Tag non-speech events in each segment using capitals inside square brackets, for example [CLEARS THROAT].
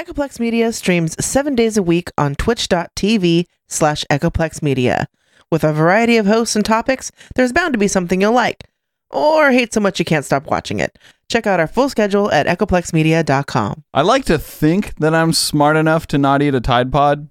Echoplex Media streams seven days a week on twitch.tv slash Echoplex Media. With a variety of hosts and topics, there's bound to be something you'll like, or hate so much you can't stop watching it. Check out our full schedule at echoplexmedia.com. I like to think that I'm smart enough to not eat a Tide Pod.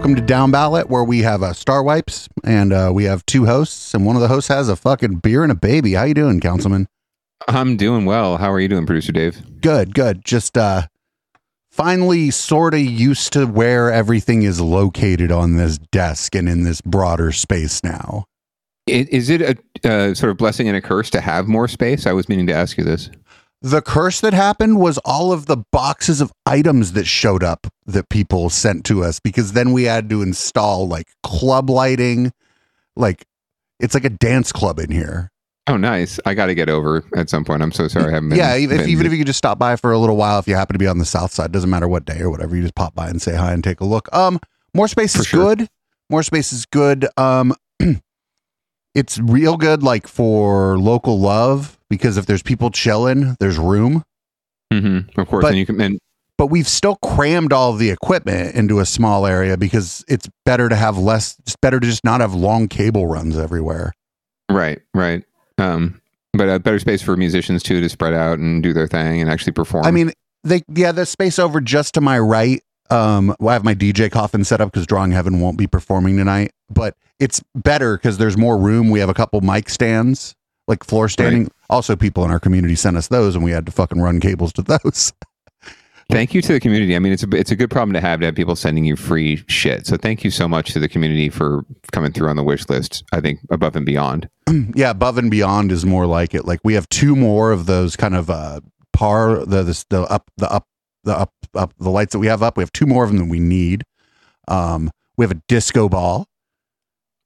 Welcome to Down Ballot, where we have uh, Star Wipes, and uh, we have two hosts, and one of the hosts has a fucking beer and a baby. How you doing, Councilman? I'm doing well. How are you doing, producer Dave? Good, good. Just uh, finally, sort of used to where everything is located on this desk and in this broader space now. Is it a uh, sort of blessing and a curse to have more space? I was meaning to ask you this. The curse that happened was all of the boxes of items that showed up that people sent to us because then we had to install like club lighting, like it's like a dance club in here. Oh, nice. I got to get over at some point. I'm so sorry. I haven't been. yeah, if, been- even if you could just stop by for a little while, if you happen to be on the south side, doesn't matter what day or whatever, you just pop by and say hi and take a look. Um, more space is sure. good. More space is good. Um, [CLEARS THROAT] it's real good like for local love because if there's people chilling, there's room. hmm Of course, But- and you can. And But we've still crammed all the equipment into a small area because it's better to have less. It's better to just not have long cable runs everywhere. right, right. Um, but a better space for musicians too to spread out and do their thing and actually perform. I mean, they yeah, the space over just to my right. Um, well, I have my DJ coffin set up because Drawing Heaven won't be performing tonight, but it's better because there's more room. We have a couple mic stands, like floor standing. Also, people in our community sent us those, and we had to fucking run cables to [LAUGHS] those. Thank you to the community. I mean, it's a it's a good problem to have to have people sending you free shit. So thank you so much to the community for coming through on the wish list. I think above and beyond. [CLEARS THROAT] yeah, above and beyond is more like it. Like we have two more of those kind of uh par the the, the up the up the up up the lights that we have up. We have two more of them than we need. Um, we have a disco ball.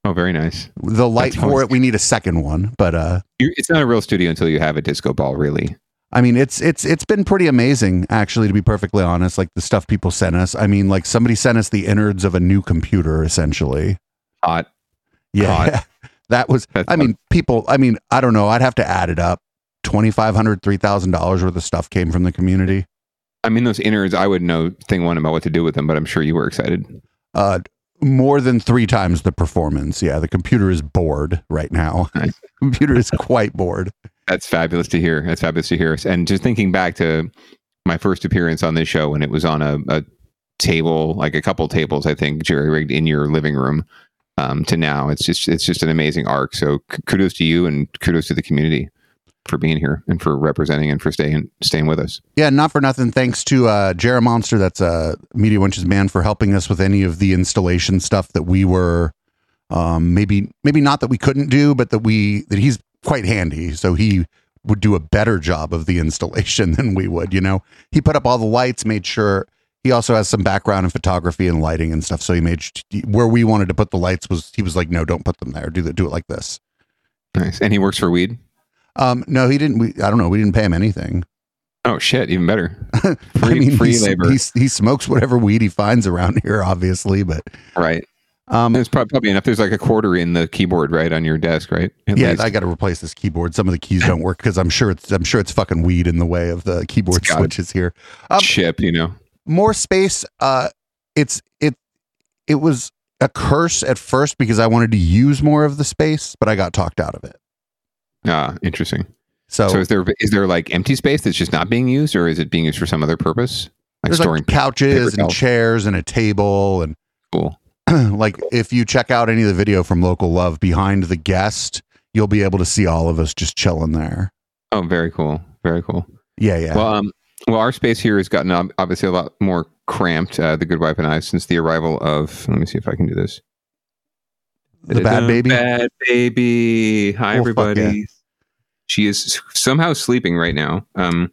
Oh, very nice. The light That's for it, we need a second one, but uh. It's not a real studio until you have a disco ball, really. I mean, it's it's it's been pretty amazing, actually, to be perfectly honest. Like the stuff people sent us. I mean, like somebody sent us the innards of a new computer, essentially. Hot. Yeah, [LAUGHS] that was. That's I mean, people. I mean, I don't know. I'd have to add it up. Twenty five hundred, three thousand dollars worth of stuff came from the community. I mean, those innards, I would know thing one about what to do with them, but I'm sure you were excited. Uh, more than three times the performance. Yeah, the computer is bored right now. [LAUGHS] Nice. computer is quite bored. That's fabulous to hear. That's fabulous to hear. And just thinking back to my first appearance on this show when it was on a, a table, like a couple tables, I think, jerry rigged in your living room, um, to now, it's just it's just an amazing arc. So kudos to you and kudos to the community for being here and for representing and for staying staying with us. Yeah, not for nothing. Thanks to uh, Jerry Monster, that's uh, Media Winches man, for helping us with any of the installation stuff that we were um, maybe maybe not that we couldn't do, but that we that he's quite handy. So he would do a better job of the installation [LAUGHS] than we would. You know, he put up all the lights, made sure. He also has some background in photography and lighting and stuff. So he made where we wanted to put the lights was he was like, no, don't put them there. Do that. Do it like this. Nice. And he works for Weed. Um, no, he didn't. We, I don't know. We didn't pay him anything. Oh shit, even better. [LAUGHS] I Free- mean, free he's- labor. he's- he smokes whatever weed he finds around [LAUGHS] here, obviously. But Right. um, There's prob- probably enough. There's like a quarter in the keyboard, right, on your desk, right? At yeah, least. I got to replace this keyboard. Some of the keys don't work because I'm sure it's I'm sure it's fucking weed in the way of the keyboard It's got it. switches here. Um, chip, you know. More space. Uh, it's it it was a curse at first because I wanted to use more of the space, but I got talked out of it. Ah, interesting. So, So is there is there like empty space that's just not being used, or is it being used for some other purpose, like there's storing? like couches and towels. chairs and a table and cool. [CLEARS THROAT] like if you check out any of the video from local love behind the guest you'll be able to see all of us just chilling there Oh, very cool. Very cool. yeah yeah Well, um, well, our space here has gotten obviously a lot more cramped. Uh, the good wife and I since the arrival of. Let me see if I can do this. the bad baby Bad baby. Hi, Oh, everybody. She is somehow sleeping right now. Um,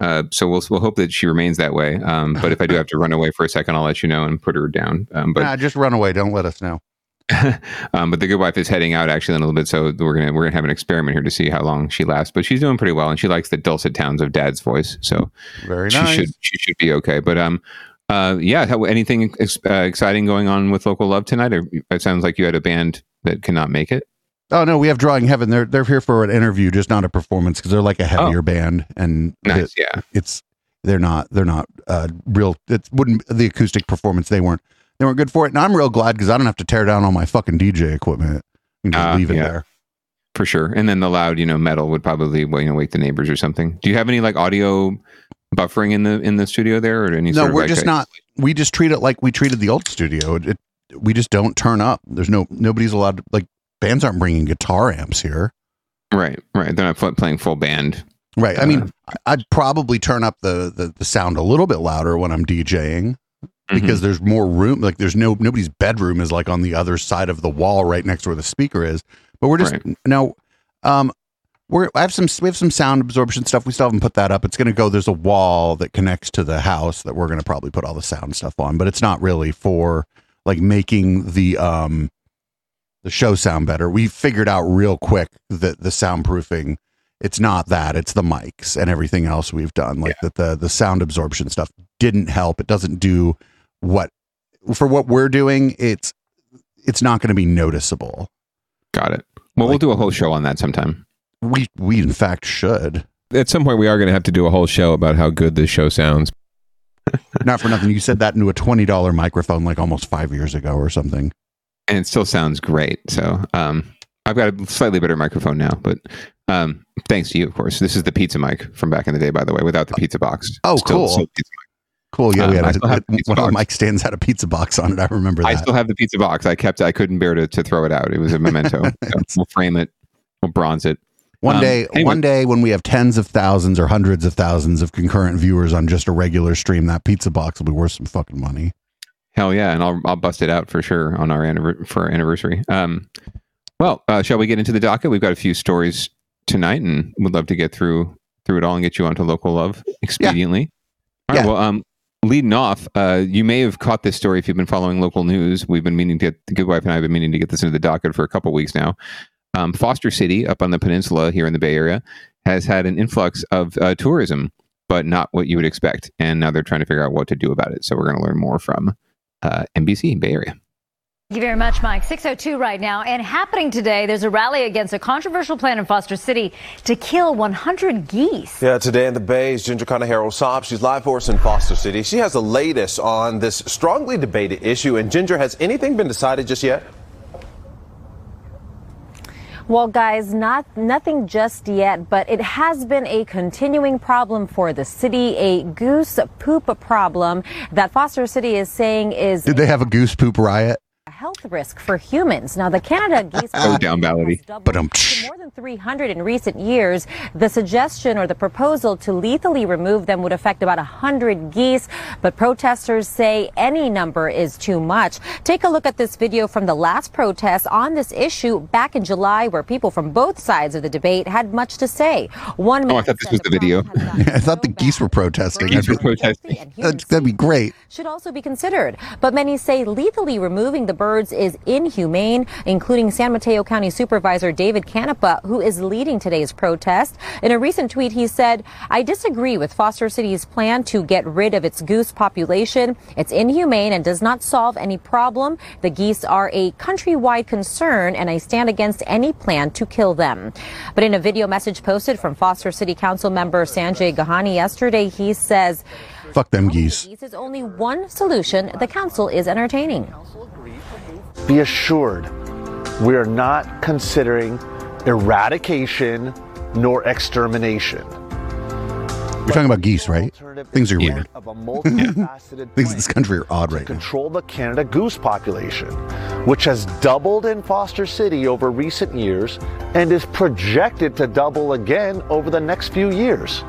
uh, so we'll we'll hope that she remains that way. Um, but if I do have to run away for a second, I'll let you know and put her down. Um, but nah, just run away don't let us know [LAUGHS] um, but the good wife is heading out actually in a little bit, so we're gonna we're gonna have an experiment here to see how long she lasts. But she's doing pretty well, and she likes the dulcet tones of Dad's voice, so very she should she should be okay. But um, uh, yeah, how, anything ex- uh, exciting going on with local love tonight? Or it sounds like you had a band that cannot make it. Oh no we have drawing heaven they're they're here for an interview just not a performance because they're like a heavier band and Oh. Nice, it- yeah, it's they're not they're not uh real it wouldn't the acoustic performance they weren't they weren't good for it and i'm real glad because i don't have to tear down all my fucking dj equipment and just Ah, leave it yeah. there for sure. And then the loud, you know, metal would probably well, you know wake the neighbors or something. Do you have any like audio buffering in the in the studio there, or any? No, we're like, just a- not. We just treat it like we treated the old studio. It, it, we just don't turn up. There's no nobody's allowed to like bands aren't bringing guitar amps here. right, right. They're not playing full band. Right. I Uh, mean, I- I'd probably turn up the, the the sound a little bit louder when I'm DJing Mm-hmm. because there's more room. Like there's no nobody's bedroom is like on the other side of the wall, right next to where the speaker is. But we're just Right. no. Um, we're I have some we have some sound absorption stuff. We still haven't put that up. It's going to go. There's a wall that connects to the house that we're going to probably put all the sound stuff on. But it's not really for like making the um the show sound better. We figured out real quick that the soundproofing it's not that it's the mics and everything else we've done like that the the sound absorption stuff didn't help it doesn't do what for what we're doing it's it's not going to be noticeable Got it. Well, we'll do a whole show on that sometime. We we in fact should. At some point, we are going to have to do a whole show about how good this show sounds. [LAUGHS] Not for nothing. You said that into a twenty dollar microphone like almost five years ago or something. And it still sounds great. So um, I've got a slightly better microphone now, but um, thanks to you, of course. This is the pizza mic from back in the day, by the way, without the pizza box. Oh, Still- cool. still Cool. Yeah, we Um, had I a, the pizza of the mic stands had a pizza box on it. I remember that. I still have the pizza box. I kept. I couldn't bear to, to throw it out. It was a memento. [LAUGHS] So we'll frame it. We'll bronze it. one um, day, anyway. one day when we have tens of thousands or hundreds of thousands of concurrent viewers on just a regular stream, that pizza box will be worth some fucking money. Hell yeah, and I'll I'll bust it out for sure on our anniver- for our anniversary. Um, well, uh, shall we get into the docket? We've got a few stories tonight, and would love to get through through it all and get you onto local love expediently. All right. Yeah. Well, um, leading off, uh, you may have caught this story if you've been following local news. We've been meaning to. The good wife and I have been meaning to get this into the docket for a couple weeks now. Um, Foster City, up on the peninsula here in the Bay Area, has had an influx of uh, tourism, but not what you would expect. And now they're trying to figure out what to do about it. So we're going to learn more from uh, NBC Bay Area. Thank you very much, Mike. 602 right now. And happening today, there's a rally against a controversial plan in Foster City to kill 100 geese. Yeah, today in the Bay is Ginger Conejero Saab. She's live for us in Foster City. She has the latest on this strongly debated issue. And Ginger, has anything been decided just yet? Well, guys, not nothing just yet, but it has been a continuing problem for the city, a goose poop problem that Foster City is saying is Did they have a goose poop riot? A health risk for humans. Now, the Canada geese [LAUGHS] Oh, down ballady. doubled But, um, more than 300 in recent years. The suggestion or the proposal to lethally remove them would affect about 100 geese, but protesters say any number is too much. Take a look at this video from the last protest on this issue back in July, where people from both sides of the debate had much to say. One Oh, I thought this was the video. problem has gotten [LAUGHS] I thought the geese were protesting. Geese were Birds are protesting. healthy and human That'd, that'd be great. should also be considered. But many say lethally removing the birds is inhumane, including San Mateo County Supervisor David Canepa, who is leading today's protest. In a recent tweet, he said, I disagree with Foster City's plan to get rid of its goose population. It's inhumane and does not solve any problem. The geese are a countrywide concern, and I stand against any plan to kill them. But in a video message posted from Foster City Council member Sanjay Gehani yesterday, he says, Fuck them geese. Geese is only one solution the council is entertaining. Be assured we are not considering eradication nor extermination. You're talking about geese, right? Things are weird. Of a [LAUGHS] multifaceted Things in this country are odd right now. control the Canada goose population, which has doubled in Foster City over recent years and is projected to double again over the next few years.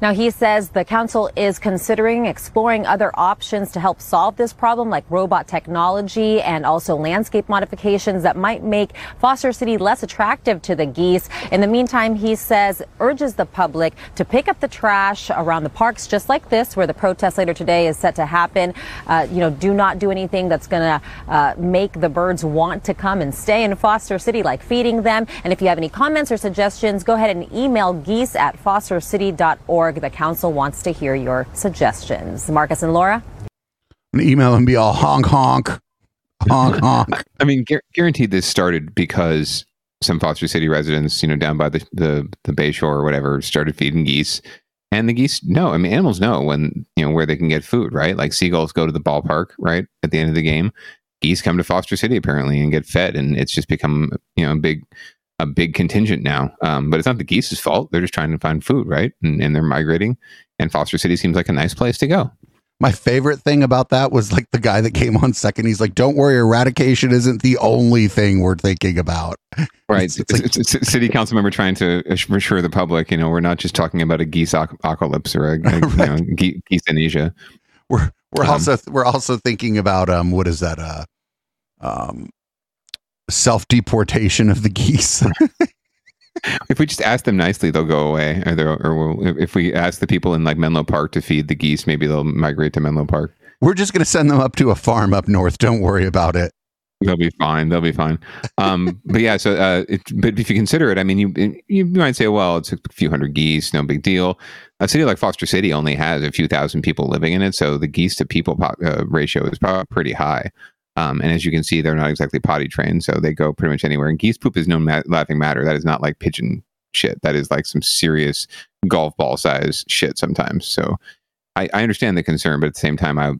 Now, he says the council is considering exploring other options to help solve this problem, like robot technology and also landscape modifications that might make Foster City less attractive to the geese. In the meantime, he says, urges the public to pick up the trash around the parks, just like this, where the protest later today is set to happen. Uh, you know, do not do anything that's going to uh, make the birds want to come and stay in Foster City, like feeding them. And if you have any comments or suggestions, go ahead and email geese at fostercity.org. The council wants to hear your suggestions. Marcus and Laura? An email and be all honk honk. Honk honk. [LAUGHS] I mean, gu- guaranteed this started because some Foster City residents, you know, down by the, the, the bay shore or whatever, started feeding geese. And the geese know, I mean, animals know when, you know, where they can get food, right? Like seagulls go to the ballpark, right? At the end of the game. Geese come to Foster City apparently and get fed. And it's just become, you know, a big, a big contingent now. Um, but it's not the geese's fault. They're just trying to find food, right? And, and they're migrating. And Foster City seems like a nice place to go. My favorite thing about that was like the guy that came on second. He's like, "Don't worry, eradication isn't the only thing we're thinking about." Right. It's- it's It's- it's city council member trying to assure the public, you know, we're not just talking about a geese apocalypse or a, a [LAUGHS] you know, ge- geese in Asia. We're we're Um, also we're also thinking about um what is that uh um self deportation of the geese. [LAUGHS] If we just ask them nicely, they'll go away. Or, or we'll, if we ask the people in like Menlo Park to feed the geese, maybe they'll migrate to Menlo Park. we're just gonna send them up to a farm up north. Don't worry about it. They'll be fine. They'll be fine. Um, [LAUGHS] but yeah, so uh, it, but if you consider it, I mean, you you might say, well, it's a few hundred geese, no big deal. A city like Foster City only has a few thousand people living in it, so the geese to people po- uh, ratio is probably pretty high. Um, and as you can see, they're not exactly potty trained, so they go pretty much anywhere. And geese poop is no ma- laughing matter. That is not like pigeon shit. That is like some serious golf ball size shit sometimes. So I, I understand the concern, but at the same time, I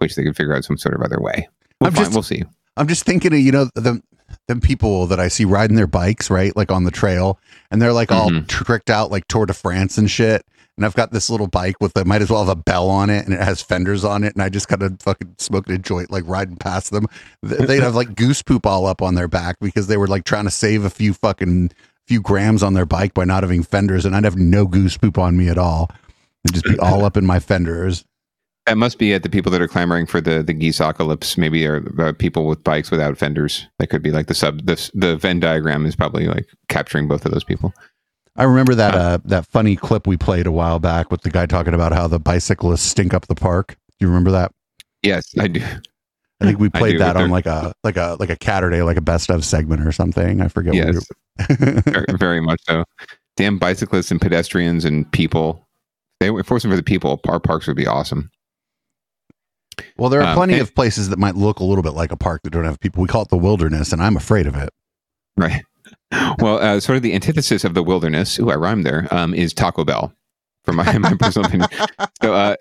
wish they could figure out some sort of other way. We'll, I'm find- just- we'll see. I'm just thinking of you know the them people that I see riding their bikes right like on the trail and they're like all Mhm. tricked out like Tour de France and shit. And I've got this little bike with the might as well have a bell on it and it has fenders on it and I just kind of fucking smoking a joint like riding past them. They'd have like goose poop all up on their back because they were like trying to save a few fucking few grams on their bike by not having fenders and I'd have no goose poop on me at all. It'd just be all up in my fenders. That must be at the people that are clamoring for the the geese apocalypse. Maybe are people with bikes without fenders. That could be like the sub. The the Venn diagram is probably like capturing both of those people. I remember that uh, that funny clip we played a while back with the guy talking about how the bicyclists stink up the park. Do you remember that? Yes, I do. I think we [LAUGHS] played that on like a like a like a Catterday, like a best of segment or something. I forget. Yes, very, [LAUGHS] very much so. Damn bicyclists and pedestrians and people. They were forcing for the people. Our parks would be awesome. well, there are Um, plenty and- of places that might look a little bit like a park that don't have people. We call it the wilderness, and I'm afraid of it. Right. Well, uh, sort of the antithesis of the wilderness. Ooh, I rhymed there. Um, is Taco Bell, from my, [LAUGHS] my personal opinion. So, uh,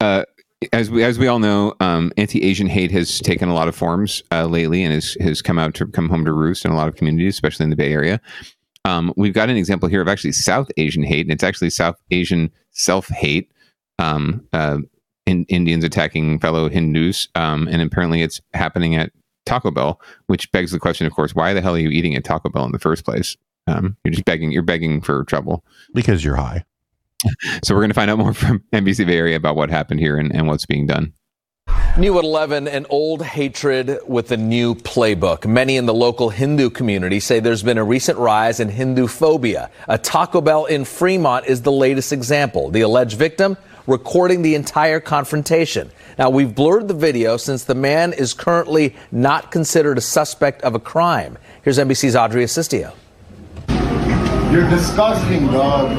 uh, as we as we all know, um, anti-Asian hate has taken a lot of forms uh, lately, and has has come out to come home to roost in a lot of communities, especially in the Bay Area. Um, we've got an example here of actually South Asian hate, and it's actually South Asian self-hate. Um, uh, in, Indians attacking fellow Hindus, um, and apparently it's happening at Taco Bell, which begs the question, of course, why the hell are you eating at Taco Bell in the first place? Um, you're just begging. You're begging for trouble. Because you're high. [LAUGHS] So we're going to find out more from NBC Bay Area about what happened here and, and what's being done. New at 11, an old hatred with a new playbook. Many in the local Hindu community say there's been a recent rise in Hindu phobia. A Taco Bell in Fremont is the latest example. The alleged victim recording the entire confrontation. Now, we've blurred the video since the man is currently not considered a suspect of a crime. Here's NBC's Audrey Asistio. You're disgusting, dog.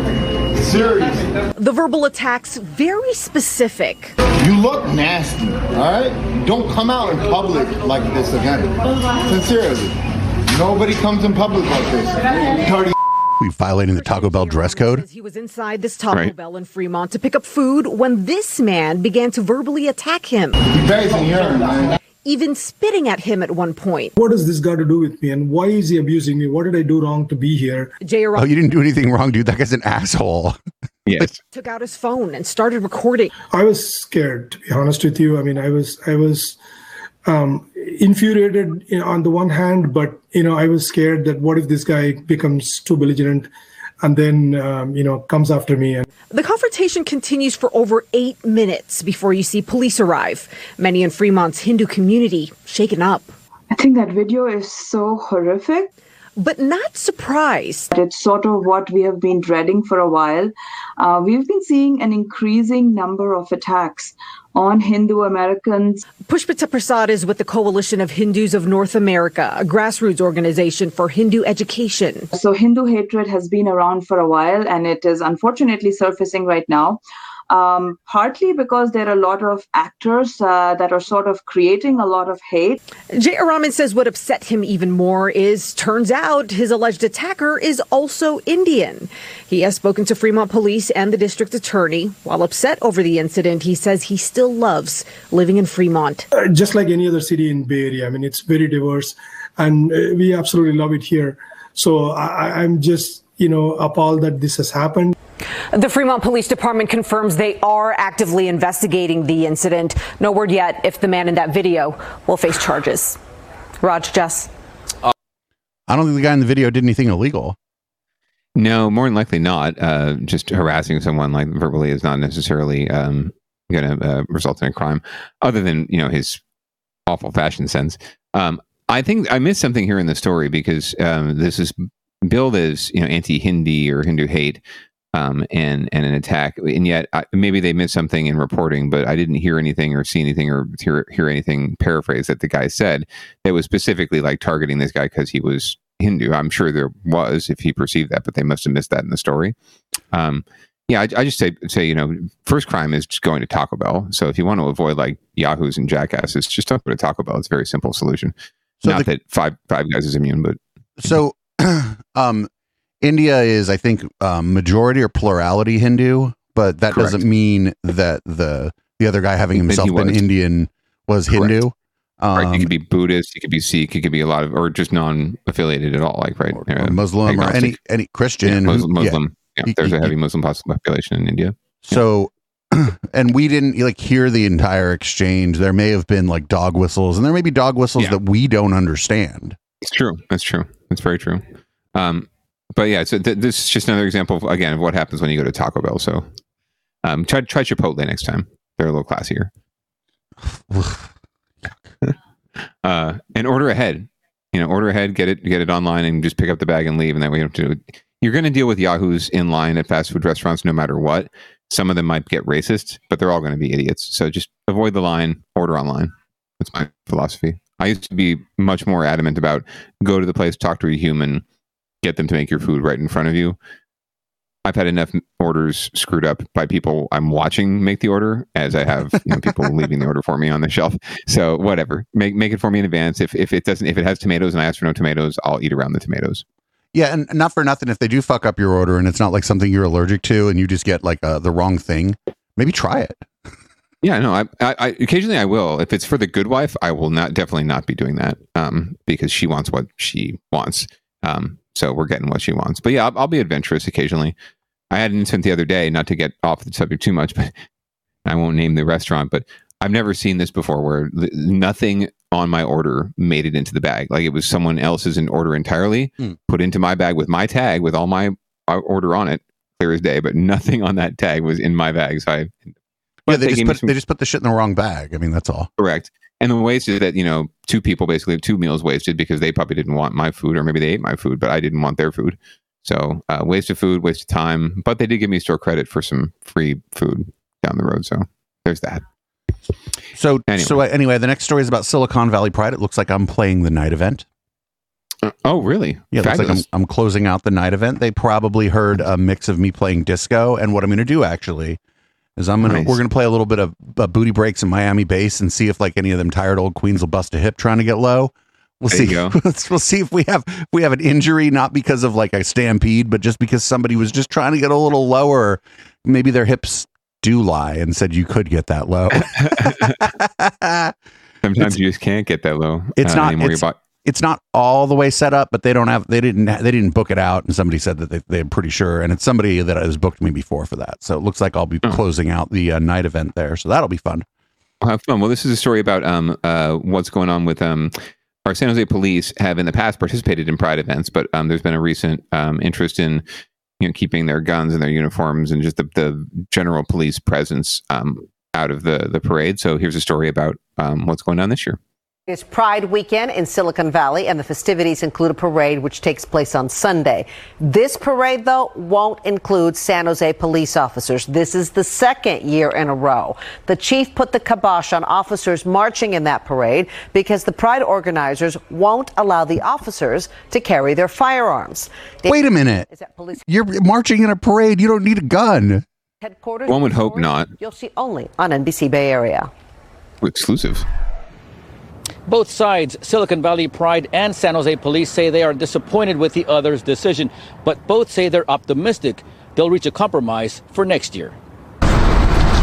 Seriously. The verbal attacks very specific. You look nasty, all right? Don't come out in public like this again. Sincerely. Nobody comes in public like this. Dirty We violating the Taco Bell dress code. He was inside this Taco Right. Bell in Fremont to pick up food when this man began to verbally attack him. You guys in here. Even spitting at him at one point. What does this got to do with me and why is he abusing me? What did I do wrong to be here? J. Oh, you didn't do anything wrong, dude. That guy's an asshole. [LAUGHS] Yes. took out his phone and started recording. I was scared, to be honest with you. I mean, I was, I was um, infuriated you know, on the one hand, but you know, I was scared that what if this guy becomes too belligerent and then um, you know comes after me and The confrontation continues for over eight minutes before you see police arrive. Many in Fremont's Hindu community shaken up. I think that video is so horrific. But not surprised. It's sort of what we have been dreading for a while. Uh, we've been seeing an increasing number of attacks on Hindu Americans. Pushpita Prasad is with the Coalition of Hindus of North America, a grassroots organization for Hindu education. So, Hindu hatred has been around for a while and it is unfortunately surfacing right now. Um, partly because there are a lot of actors uh, that are sort of creating a lot of hate. Jay Raman says what upset him even more is turns out his alleged attacker is also Indian. He has spoken to Fremont police and the district attorney. While upset over the incident, he says he still loves living in Fremont. uh, just like any other city in Bay Area. I mean, it's very diverse, and uh, we absolutely love it here. So I, I- I'm just you know appalled that this has happened. The Fremont Police Department confirms they are actively investigating the incident. No word yet if the man in that video will face charges. Raj, Jess. I don't think the guy in the video did anything illegal. No, more than likely not. Uh, just harassing someone like verbally is not necessarily um, going to uh, result in a crime, other than you know his awful fashion sense. Um, I think I missed something here in the story because um, this is billed as you know anti-Hindi or Hindu hate um, and and an attack, and yet I, maybe they missed something in reporting, but I didn't hear anything or see anything or hear hear anything paraphrased that the guy said that was specifically like targeting this guy because he was Hindu. I'm sure there was if he perceived that, but they must have missed that in the story. Um, Yeah, I, I just say say you know, first crime is just going to Taco Bell. So if you want to avoid like Yahoos and jackasses, just don't go to Taco Bell. It's a very simple solution. So Not the- that five five guys is immune, but So, [CLEARS THROAT] um, India is, I think, um, majority or plurality Hindu, but that Correct. doesn't mean that the the other guy having himself been was. Indian was Correct. Hindu. right, Um, you could be Buddhist, you could be Sikh, you could be a lot of, or just non-affiliated at all, like right, or uh, Muslim or any any Christian. Yeah, who- Muslim. yeah. Yeah, there's a heavy Muslim population in India. So, [CLEARS THROAT] and we didn't like hear the entire exchange. There may have been like dog whistles, and there may be dog whistles that we don't understand. It's true. That's true. That's very true. Um, but yeah, so th- this is just another example of, again of what happens when you go to Taco Bell. So, um, try try Chipotle next time. They're a little classier. [SIGHS] uh, and order ahead. You know, order ahead, get it get it online, and just pick up the bag and leave. And that way you don't have to. You're going to deal with yahoos in line at fast food restaurants no matter what. Some of them might get racist, but they're all going to be idiots. So just avoid the line, order online. That's my philosophy. I used to be much more adamant about go to the place, talk to a human, get them to make your food right in front of you. I've had enough orders screwed up by people I'm watching make the order as I have you know, people [LAUGHS] leaving the order for me on the shelf. So whatever, make make it for me in advance. If if it doesn't, if it has tomatoes and I ask for no tomatoes, I'll eat around the tomatoes. Yeah, and not for nothing. If they do fuck up your order and it's not like something you're allergic to, and you just get like uh, the wrong thing, maybe try it. [LAUGHS] Yeah, no, I, I, I occasionally I will. If it's for the good wife, I will not definitely not be doing that. Um, because she wants what she wants. Um, so we're getting what she wants. But yeah, I'll, I'll be adventurous occasionally. I had an incident the other day, not to get off the subject too much, [LAUGHS] but I won't name the restaurant, but I've never seen this before where th- nothing on my order made it into the bag. Like it was someone else's in order entirely, Hmm. put into my bag with my tag with all my uh, order on it, clear as day, but nothing on that tag was in my bag. So I Yeah, they just put some- they just put the shit in the wrong bag. I mean, that's all. Correct. And the waste is that, you know, two people basically have two meals wasted because they probably didn't want my food or maybe they ate my food, but I didn't want their food. So uh, waste of food, waste of time. But they did give me store credit for some free food down the road. So there's that. So Anyway. so uh, anyway, the next story is about Silicon Valley Pride. It looks like I'm playing the night event. Oh, really? Yeah, it looks like I'm, I'm closing out the night event. They probably heard a mix of me playing disco, and what I'm going to do actually is I'm gonna Nice. we're gonna play a little bit of uh, booty breaks in Miami bass and see if like any of them tired old queens will bust a hip trying to get low. We'll There see. [LAUGHS] we'll see if we have if we have an injury, not because of like a stampede, but just because somebody was just trying to get a little lower. Maybe their hips do lie and said you could get that low. [LAUGHS] [LAUGHS] Sometimes you just can't get that low. it's uh, not anymore. it's, Your bo- it's not all the way set up but they don't have they didn't they didn't book it out and somebody said that they, they're pretty sure and it's somebody that has booked me before for that so it looks like i'll be Oh. closing out the uh, night event there so that'll be fun I'll have fun. Well, this is a story about um uh what's going on with um our San Jose police have in the past participated in pride events, but um there's been a recent um interest in you know keeping their guns and their uniforms and just the, the general police presence um out of the the parade. So here's a story about um what's going on this year. It's Pride weekend in Silicon Valley, and the festivities include a parade which takes place on Sunday. This parade, though, won't include San Jose police officers. This is the second year in a row. The chief put the kibosh on officers marching in that parade because the Pride organizers won't allow the officers to carry their firearms. wait a minute Is that police you're marching in a parade you don't need a gun headquarters? One would hope not. You'll see only on NBC Bay Area. Exclusive. Both sides, Silicon Valley Pride and San Jose Police, say they are disappointed with the other's decision, but both say they're optimistic they'll reach a compromise for next year.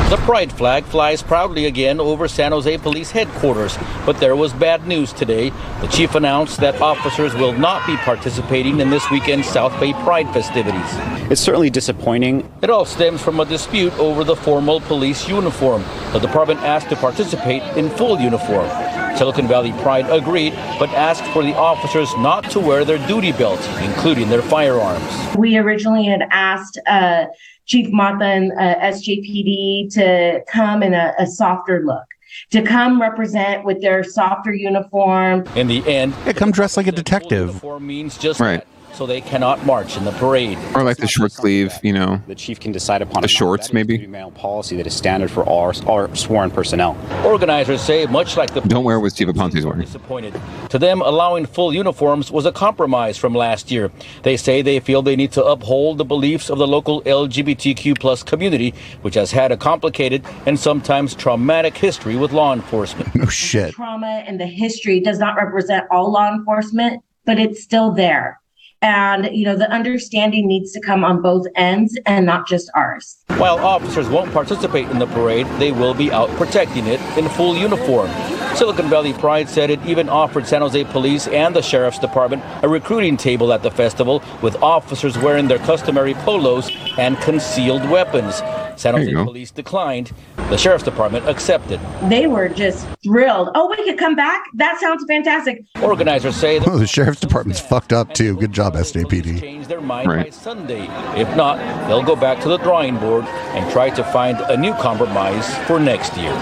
The pride flag flies proudly again over San Jose Police headquarters, but there was bad news today. The chief announced that officers will not be participating in this weekend's South Bay Pride festivities. It's certainly disappointing. It all stems from a dispute over the formal police uniform. The department asked to participate in full uniform. Silicon Valley Pride agreed, but asked for the officers not to wear their duty belts, including their firearms. We originally had asked uh, Chief Mata and uh, SJPD to come in a, a softer look, to come represent with their softer uniform. In the end, yeah, come dressed like a detective uniform means just Right. that. So they cannot march in the parade. Or like the short sleeve, you know. The chief can decide upon the shorts, maybe. Mail policy that is standard for all, all sworn personnel. Organizers say, much like the Don't wear what Steve Aponte's wearing. disappointed. To them, allowing full uniforms was a compromise from last year. They say they feel they need to uphold the beliefs of the local LGBTQ plus community, which has had a complicated and sometimes traumatic history with law enforcement. No shit. trauma and the history does not represent all law enforcement, but it's still there. And, you know, the understanding needs to come on both ends and not just ours. While officers won't participate in the parade, they will be out protecting it in full uniform. Silicon Valley Pride said it even offered San Jose Police and the Sheriff's Department a recruiting table at the festival with officers wearing their customary polos and concealed weapons. San Jose. Police declined. The Sheriff's Department accepted. They were just thrilled. Oh, we could come back? That sounds fantastic. Organizers say Oh, the sheriff's department's fucked up too. Good job, SJPD. change their mind by Sunday. If not, they'll go back to the drawing board and try to find a new compromise for next year.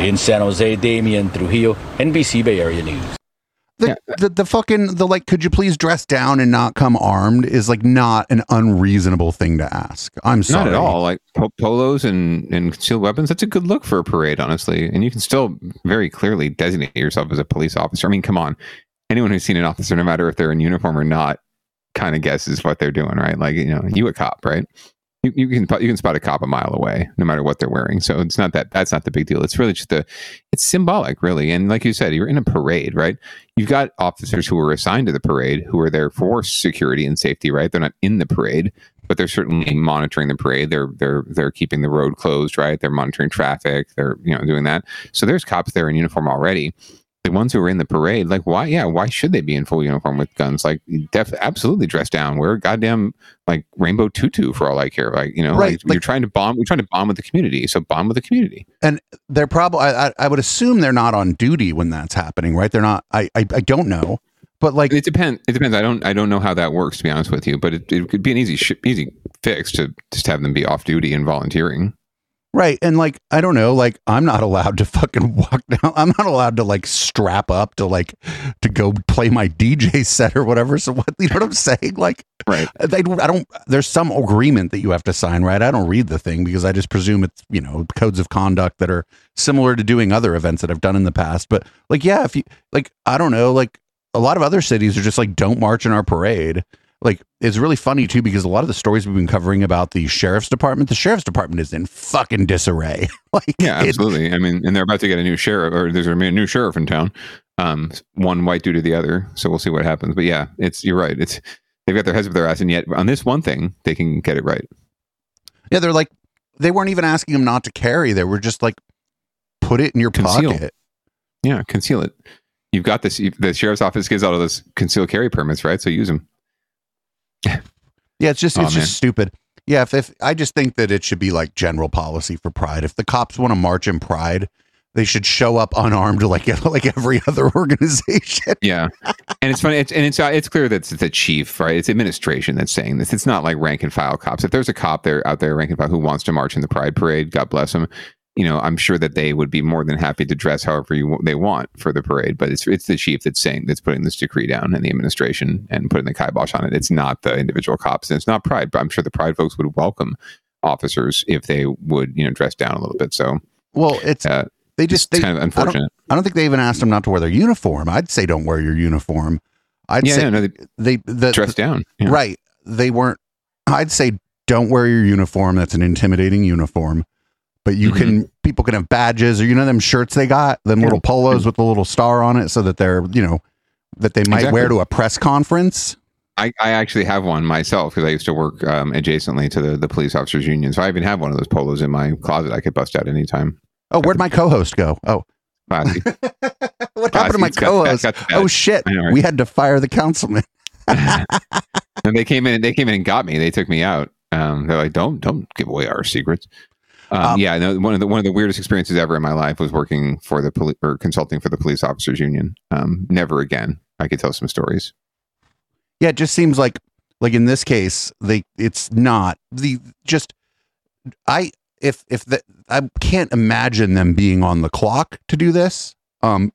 In San Jose, Damian Trujillo, NBC Bay Area News. The, the the fucking the like could you please dress down and not come armed is like not an unreasonable thing to ask. I'm sorry. Not at all. Like po- polos and, and concealed weapons, that's a good look for a parade, honestly. And you can still very clearly designate yourself as a police officer. I mean, come on. Anyone who's seen an officer, no matter if they're in uniform or not, kind of guesses what they're doing, right? Like, you know, you a cop, right? You, you can you can spot a cop a mile away, no matter what they're wearing. So it's not that that's not the big deal. It's really just a it's symbolic, really. And like you said, you're in a parade, right? You've got officers who are assigned to the parade who are there for security and safety, right? They're not in the parade, but they're certainly monitoring the parade. They're they're they're keeping the road closed, right? They're monitoring traffic. They're you know doing that. So there's cops there in uniform already. The ones who are in the parade, like why? Yeah, why should they be in full uniform with guns? Like, def absolutely dress down. Wear a goddamn like rainbow tutu for all I care. Like you know, Right, like, you're trying to bomb. You're trying to bomb with the community. So bomb with the community. And they're probably I, I I would assume they're not on duty when that's happening, right? They're not. I I, I don't know, but like it depends. It depends. I don't. I don't know how that works to be honest with you. But it, it could be an easy sh- easy fix to just have them be off duty and volunteering. Right. And like, I don't know, like, I'm not allowed to fucking walk [LAUGHS] down. I'm not allowed to like strap up to like, to go play my DJ set or whatever. So what, you know what I'm saying? Like, right. They, I don't, there's some agreement that you have to sign, right? I don't read the thing because I just presume it's, you know, codes of conduct that are similar to doing other events that I've done in the past. But like, yeah, if you, like, I don't know, like, a lot of other cities are just like, don't march in our parade. Like, it's really funny too because a lot of the stories we've been covering about the sheriff's department, the sheriff's department is in fucking disarray. [LAUGHS] like, Yeah, it- absolutely. I mean, and they're about to get a new sheriff, or there's a new sheriff in town. Um, one white due to the other. So we'll see what happens. But yeah, it's you're right. It's they've got their heads up their ass, and yet on this one thing, they can get it right. Yeah, they're like they weren't even asking him not to carry. They were just like put it in your Conceal. pocket. Yeah, conceal it. You've got this. The sheriff's office gives out all those concealed carry permits, right? So use them. [LAUGHS] Yeah, it's just Aw, it's man. just stupid. Yeah, if, if I just think that it should be like general policy for Pride. If the cops want to march in Pride, they should show up unarmed like [LAUGHS] like every other organization. [LAUGHS] Yeah, and it's funny, it's, and it's uh, it's clear that it's the chief, right? It's administration that's saying this. It's not like rank and file cops. If there's a cop there out there, rank and file, who wants to march in the Pride Parade, God bless them. You know, I'm sure that they would be more than happy to dress however you, they want for the parade. But it's it's the chief that's saying that's putting this decree down, and the administration, and putting the kibosh on it. It's not the individual cops, and it's not Pride. But I'm sure the Pride folks would welcome officers if they would, you know, dress down a little bit. So, Well, it's uh, they just it's they, kind of I don't, unfortunate. I don't think they even asked them not to wear their uniform. I'd say don't wear your uniform. I'd Yeah, say no, no, they, the, dress down. Yeah. Right. They weren't. I'd say don't wear your uniform. That's an intimidating uniform. But you Mm-hmm. can people can have badges or you know them shirts they got them little polos with the little star on it so that they're you know that they might wear to a press conference. I, I actually have one myself because I used to work um, adjacently to the, the police officers union. So I even have one of those polos in my closet I could bust out anytime. Oh, where'd my co-host go? Oh, Classy. [LAUGHS] what happened to my [LAUGHS] co-host? got the. Oh shit, right? we had to fire the councilman. [LAUGHS] and they came in and they came in and got me. They took me out. Um, they're like, don't don't give away our secrets. Um, yeah, no, one of the one of the weirdest experiences ever in my life was working for the police or consulting for the police officers union. Um, never again. I could tell some stories. Yeah, it just seems like like in this case, they it's not the just I if if the I can't imagine them being on the clock to do this. Um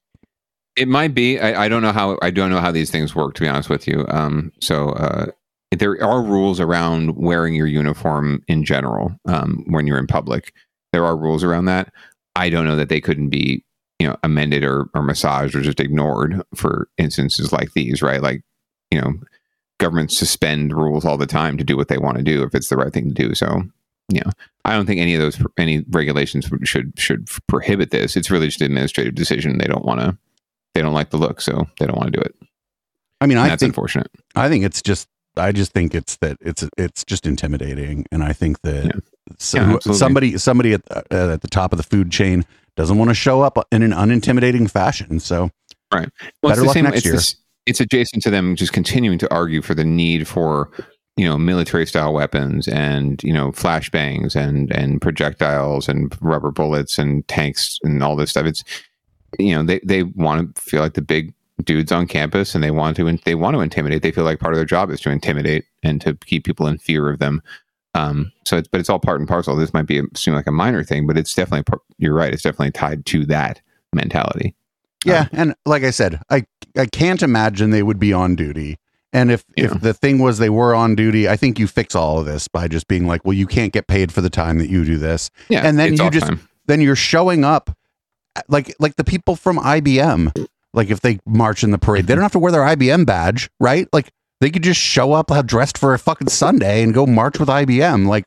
It might be. I, I don't know how. I don't know how these things work. To be honest with you, um, so uh, there are rules around wearing your uniform in general um, when you're in public. There are rules around that. I don't know that they couldn't be, you know, amended or, or massaged or just ignored for instances like these, right? Like, you know, governments suspend rules all the time to do what they want to do if it's the right thing to do. So, you know, I don't think any of those any regulations should should prohibit this. It's really just an administrative decision. They don't want to. They don't like the look, so they don't want to do it. I mean, And I that's think unfortunate. I think it's just. I just think it's that it's it's just intimidating, and I think that so- Yeah, somebody somebody at the, uh, at the top of the food chain doesn't want to show up in an unintimidating fashion. So, right, better it's the luck same- next it's year. this- it's adjacent to them just continuing to argue for the need for you know military style weapons and you know flashbangs and and projectiles and rubber bullets and tanks and all this stuff. It's you know they they want to feel like the big dudes on campus and they want to they want to intimidate. They feel like part of their job is to intimidate and to keep people in fear of them. Um, so it's but it's all part and parcel. This might be a, seem like a minor thing, but it's definitely you're right. It's definitely tied to that mentality. yeah, and like I said, I I can't imagine they would be on duty. And if if the thing was they were on duty, I think you fix all of this by just being like, well, you can't get paid for the time that you do this. Yeah, and then you just time. then you're showing up like like the people from IBM. Like if they march in the parade, they don't have to wear their IBM badge, right? Like they could just show up dressed for a fucking Sunday and go march with IBM. Like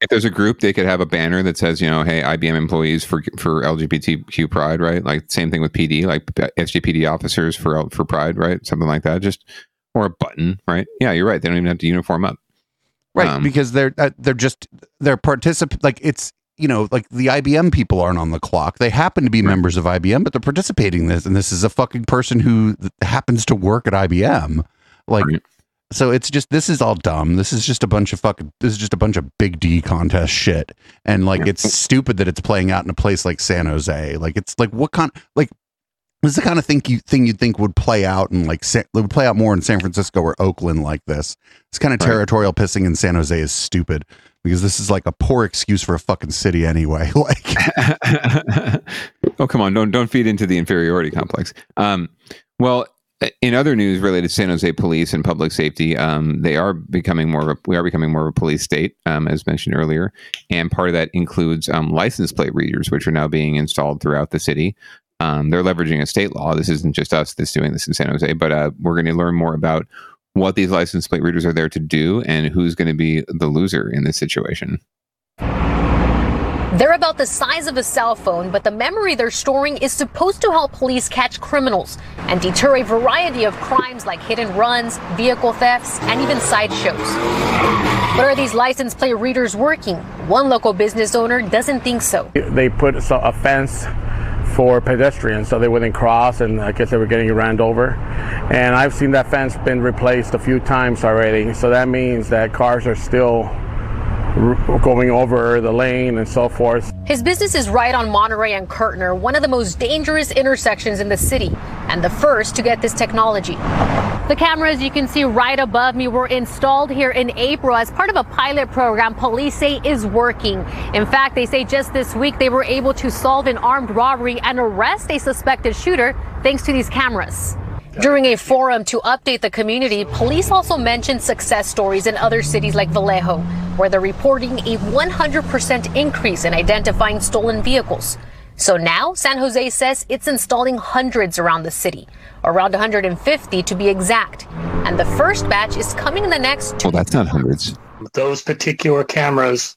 if there's a group, they could have a banner that says, you know, hey, IBM employees for for LGBTQ Pride, right? Like same thing with PD, like SJPD officers for for Pride, right? Something like that. Just or a button, right? Yeah, you're right. They don't even have to uniform up. right Um, because they're uh, they're just they're particip like it's you know like the IBM people aren't on the clock. They happen to be members of IBM but they're participating in this and this is a fucking person who happens to work at IBM like so it's just this is all dumb. This is just a bunch of fucking this is just a bunch of big D contest shit. And like it's stupid that it's playing out in a place like San Jose. Like it's like what kind like this is the kind of thing you thing you'd think would play out in like San, would play out more in San Francisco or Oakland like this. This kind of territorial pissing in San Jose is stupid because this is like a poor excuse for a fucking city anyway. [LAUGHS] Like. [LAUGHS] Oh come on. Don't don't feed into the inferiority complex. Um, well in other news related to san jose police and public safety um, they are becoming more of a we are becoming more of a police state um, as mentioned earlier. And part of that includes um, license plate readers which are now being installed throughout the city um, they're leveraging a state law this isn't just us that's doing this in san jose but uh, we're going to learn more about what these license plate readers are there to do and who's going to be the loser in this situation They're about the size of a cell phone, but the memory they're storing is supposed to help police catch criminals and deter a variety of crimes like hit and runs, vehicle thefts, and even sideshows. But are these license plate readers working? One local business owner doesn't think so. They put so- a fence for pedestrians so they wouldn't cross, and I guess they were getting ran over. And I've seen that fence been replaced a few times already, so that means that cars are still going over the lane and so forth. His business is right on Monterey and Curtner, one of the most dangerous intersections in the city, and the first to get this technology. The cameras you can see right above me were installed here in April as part of a pilot program police say is working. In fact, they say just this week they were able to solve an armed robbery and arrest a suspected shooter thanks to these cameras. During a forum to update the community, police also mentioned success stories in other cities like Vallejo, where they're reporting a 100% increase in identifying stolen vehicles. So now, San Jose says it's installing hundreds around the city, around 150 to be exact. And the first batch is coming in the next well that's not hundreds those particular cameras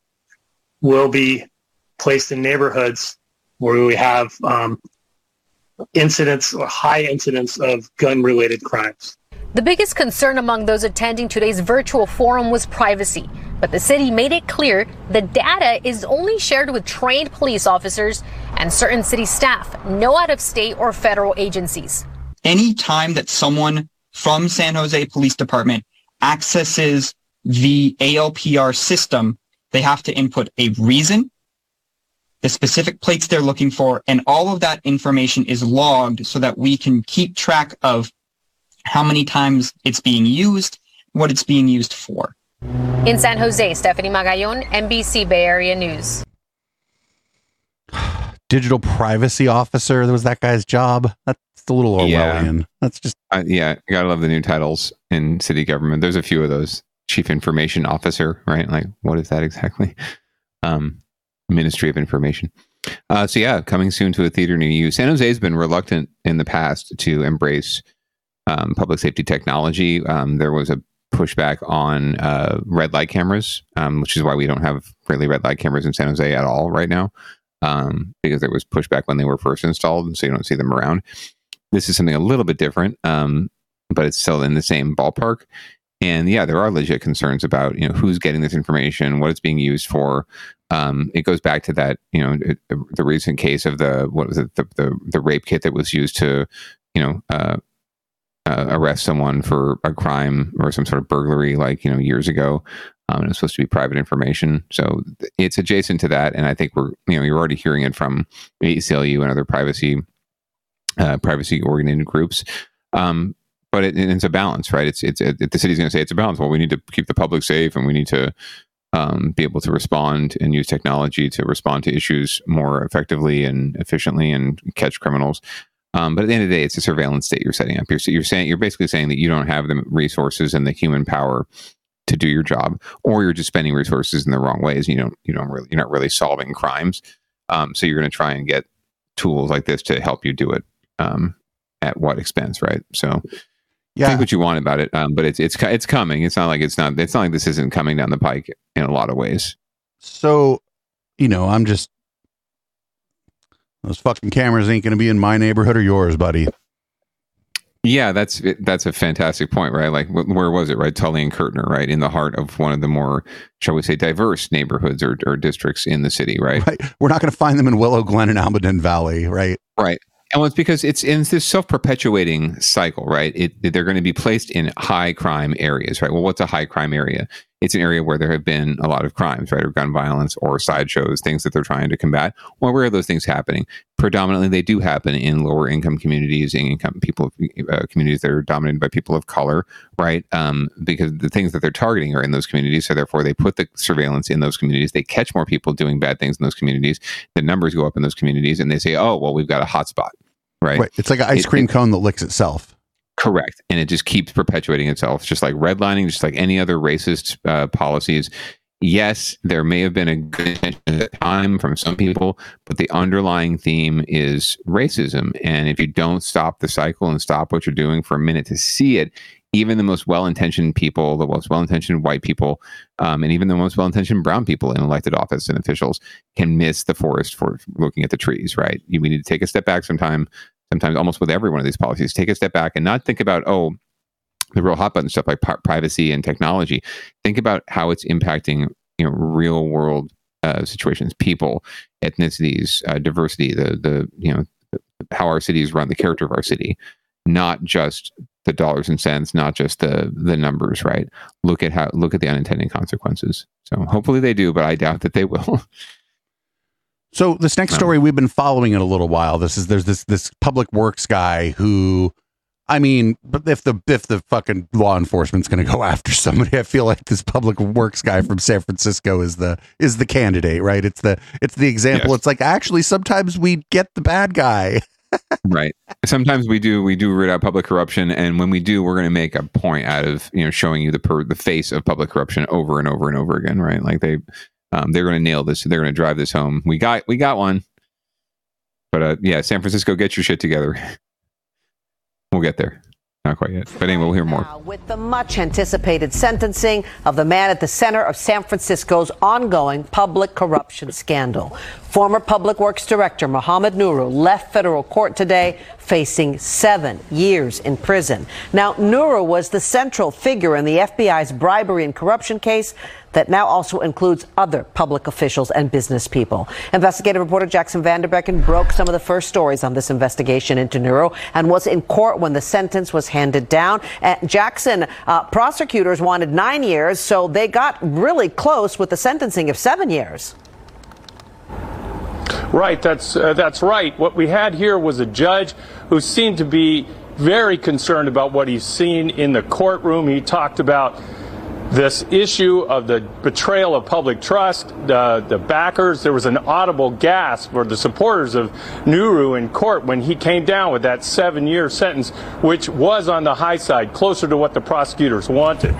will be placed in neighborhoods where we have um, incidents or high incidents of gun related crimes. The biggest concern among those attending today's virtual forum was privacy. But the city made it clear the data is only shared with trained police officers and certain city staff, no out of state or federal agencies. any time that someone from San Jose Police Department accesses the ALPR system, they have to input a reason, the specific plates they're looking for, and all of that information is logged so that we can keep track of how many times it's being used, what it's being used for. In San Jose, Stephanie Magallon, NBC Bay Area News. [SIGHS] digital privacy officer that was that guy's job. That's a little Orwellian. That's just uh, yeah. You gotta love the new titles in city government. There's a few of those. Chief Information Officer, right? Like, what is that exactly? Um, Ministry of Information. Uh, so yeah, coming soon to a theater near you. San Jose has been reluctant in the past to embrace um, public safety technology. Um, there was a pushback on uh, red light cameras, um, which is why we don't have really red light cameras in San Jose at all right now, um, because there was pushback when they were first installed, and so you don't see them around. This is something a little bit different, um, but it's still in the same ballpark. And yeah, there are legit concerns about you know who's getting this information, what it's being used for. Um, it goes back to that you know it, the recent case of the what was it the, the the rape kit that was used to you know uh, uh, arrest someone for a crime or some sort of burglary like you know years ago. Um, and it's supposed to be private information, so it's adjacent to that. And I think we're you know you're already hearing it from ACLU and other privacy uh, privacy oriented groups. Um, but it, it's a balance, right? It's it's it, the city's going to say it's a balance. Well, we need to keep the public safe, and we need to um, be able to respond and use technology to respond to issues more effectively and efficiently and catch criminals. Um, but at the end of the day, it's a surveillance state you're setting up. You're, you're saying you're basically saying that you don't have the resources and the human power to do your job, or you're just spending resources in the wrong ways. You don't you don't really you're not really solving crimes. Um, so you're going to try and get tools like this to help you do it. Um, at what expense, right? So yeah. think what you want about it, um, but it's it's it's coming. It's not like it's not. It's not like this isn't coming down the pike in a lot of ways. So, you know, I'm just those fucking cameras ain't going to be in my neighborhood or yours, buddy. Yeah, that's that's a fantastic point, right? Like, where was it, right? Tully and Curtner, right, in the heart of one of the more, shall we say, diverse neighborhoods or, or districts in the city, right? Right. We're not going to find them in Willow Glen and Almaden Valley, right? Right. And well, it's because it's in this self-perpetuating cycle, right? It, they're going to be placed in high crime areas, right? Well, what's a high crime area? It's an area where there have been a lot of crimes, right, or gun violence, or sideshows, things that they're trying to combat. Well, where are those things happening? Predominantly, they do happen in lower income communities, in income people, uh, communities that are dominated by people of color, right? Um, because the things that they're targeting are in those communities, so therefore they put the surveillance in those communities. They catch more people doing bad things in those communities. The numbers go up in those communities, and they say, "Oh, well, we've got a hotspot." Right. right. It's like an ice It- cream it- cone that licks itself. Correct. And it just keeps perpetuating itself, just like redlining, just like any other racist uh, policies. Yes, there may have been a good intention at the time from some people, but the underlying theme is racism. And if you don't stop the cycle and stop what you're doing for a minute to see it, even the most well-intentioned people, the most well-intentioned white people, um, and even the most well-intentioned brown people in elected office and officials can miss the forest for looking at the trees. Right? You, we need to take a step back sometime. Sometimes, almost with every one of these policies, take a step back and not think about oh, the real hot button stuff like pri- privacy and technology. Think about how it's impacting you know real world uh, situations, people, ethnicities, uh, diversity, the the you know how our cities run, the character of our city, not just the dollars and cents, not just the the numbers. Right? Look at how look at the unintended consequences. So hopefully they do, but I doubt that they will. [LAUGHS] So this next story we've been following it a little while. This is there's this this public works guy who I mean, but if the if the fucking law enforcement's going to go [LAUGHS] after somebody, I feel like this public works guy from San Francisco is the is the candidate, right? It's the it's the example. Yes. It's like actually sometimes we get the bad guy. [LAUGHS] right sometimes we do we do root out public corruption and when we do we're going to make a point out of you know showing you the per, the face of public corruption over and over and over again right like they um, they're going to nail this. They're going to drive this home. We got we got one. But uh, yeah san francisco get your shit together. [LAUGHS] We'll get there. Not quite yet. But anyway we'll hear more. With the much anticipated sentencing of the man at the center of San Francisco's ongoing public corruption scandal. Former Public Works Director Mohammed Nuru left federal court today facing seven years in prison. Now, Nuru was the central figure in the FBI's bribery and corruption case that now also includes other public officials and business people. Investigative reporter Jaxon Van Derbeken broke some of the first stories on this investigation into Nuru and was in court when the sentence was handed down. And Jaxon, uh, prosecutors wanted nine years, so they got really close with the sentencing of seven years. Right, that's uh, that's right. What we had here was a judge who seemed to be very concerned about what he's seen in the courtroom. He talked about this issue of the betrayal of public trust, the, the backers, there was an audible gasp for the supporters of Nuru in court when he came down with that seven year sentence, which was on the high side, closer to what the prosecutors wanted.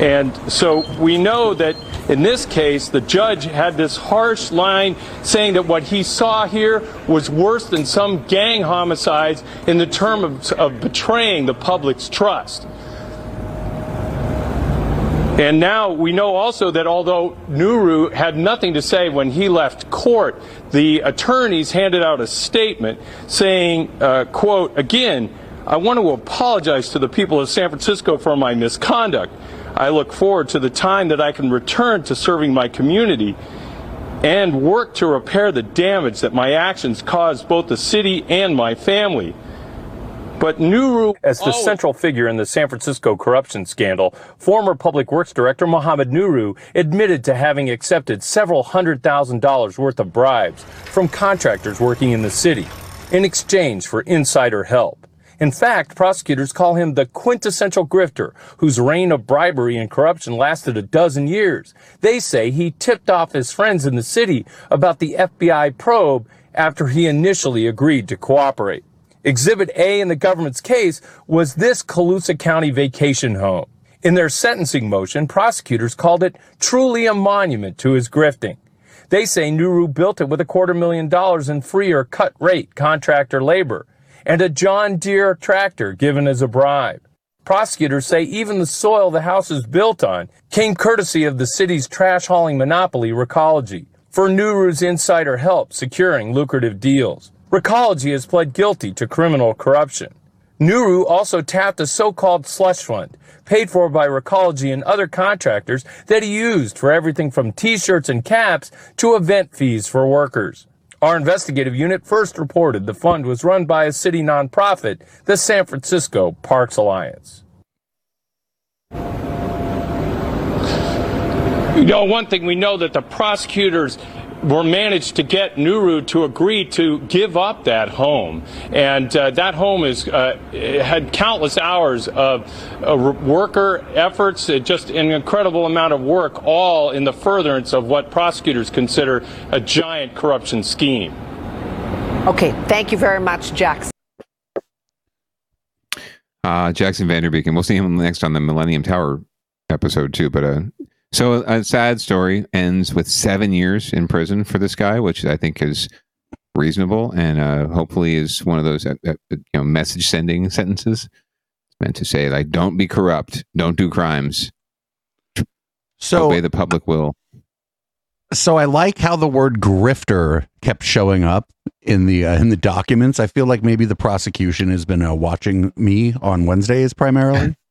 And so we know that in this case, the judge had this harsh line saying that what he saw here was worse than some gang homicides in the term of, of betraying the public's trust. And now we know also that although Nuru had nothing to say when he left court, the attorneys handed out a statement saying, uh, quote, again, I want to apologize to the people of San Francisco for my misconduct. I look forward to the time that I can return to serving my community and work to repair the damage that my actions caused both the city and my family. But Nuru, as the oh. central figure in the San Francisco corruption scandal, former Public Works Director Mohammed Nuru admitted to having accepted several hundred thousand dollars worth of bribes from contractors working in the city in exchange for insider help. In fact, prosecutors call him the quintessential grifter whose reign of bribery and corruption lasted a dozen years. They say he tipped off his friends in the city about the FBI probe after he initially agreed to cooperate. Exhibit A in the government's case was this Colusa County vacation home. In their sentencing motion, prosecutors called it truly a monument to his grifting. They say Nuru built it with a quarter million dollars in free or cut rate contractor labor and a John Deere tractor given as a bribe. Prosecutors say even the soil the house is built on came courtesy of the city's trash hauling monopoly, Recology, for Nuru's insider help securing lucrative deals. Recology has pled guilty to criminal corruption. Nuru also tapped a so-called slush fund, paid for by Recology and other contractors that he used for everything from t-shirts and caps to event fees for workers. Our investigative unit first reported the fund was run by a city nonprofit, the San Francisco Parks Alliance. You know, one thing we know that the prosecutors were managed to get Nuru to agree to give up that home, and uh, that home is uh, had countless hours of uh, worker efforts, uh, just an incredible amount of work, all in the furtherance of what prosecutors consider a giant corruption scheme. Okay, thank you very much, Jaxon. Uh, Jaxon Vanderbeek, and we'll see him next on the Millennium Tower episode too. But uh, so a sad story ends with seven years in prison for this guy, which I think is reasonable and uh, hopefully is one of those uh, uh, you know message sending sentences it's meant to say like don't be corrupt, don't do crimes, so obey the public will. So I like how the word grifter kept showing up in the uh, in the documents. I feel like maybe the prosecution has been uh, watching me on Wednesdays primarily. [LAUGHS]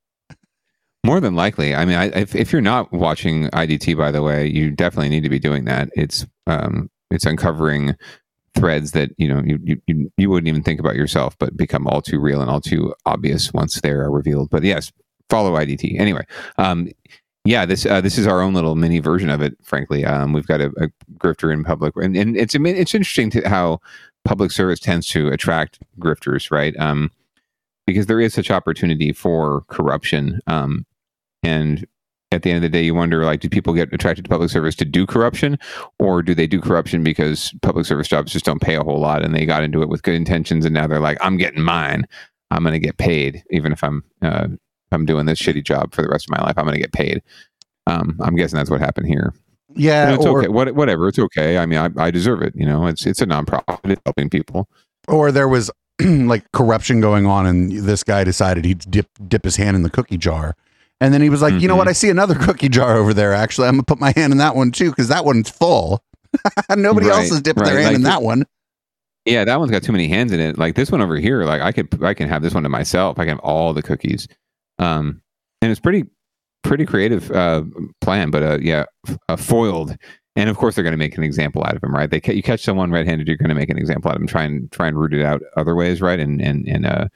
More than likely. I mean, I, if, if you're not watching IDT, by the way, you definitely need to be doing that. It's um, it's uncovering threads that you know you, you you wouldn't even think about yourself, but become all too real and all too obvious once they're revealed. But yes, follow IDT anyway. Um, yeah, this uh, this is our own little mini version of it. Frankly, um, we've got a, a grifter in public, and, and it's it's interesting to how public service tends to attract grifters, right? Um, because there is such opportunity for corruption. Um, and at the end of the day, you wonder like, do people get attracted to public service to do corruption, or do they do corruption because public service jobs just don't pay a whole lot, and they got into it with good intentions, and now they're like, I'm getting mine. I'm going to get paid, even if I'm uh, if I'm doing this shitty job for the rest of my life. I'm going to get paid. Um, I'm guessing that's what happened here. Yeah, it's or- okay. What, whatever, it's okay. I mean, I, I deserve it. You know, it's it's a nonprofit, it's helping people. Or there was [CLEARS THROAT] like corruption going on, and this guy decided he'd dip dip his hand in the cookie jar. And then he was like, you know Mm-hmm. what? I see another cookie jar over there. Actually, I'm gonna put my hand in that one too because that one's full. [LAUGHS] Nobody else Right, is dipping their right. hand in Like that one. Yeah, that one's got too many hands in it. Like this one over here, like I could I can have this one to myself. I can have all the cookies. Um and it's pretty pretty creative uh plan, but uh yeah, uh, foiled. And of course they're going to make an example out of him, right? They ca- you catch someone red-handed, you're going to make an example out of him. Try and try and root it out other ways, right? And and and uh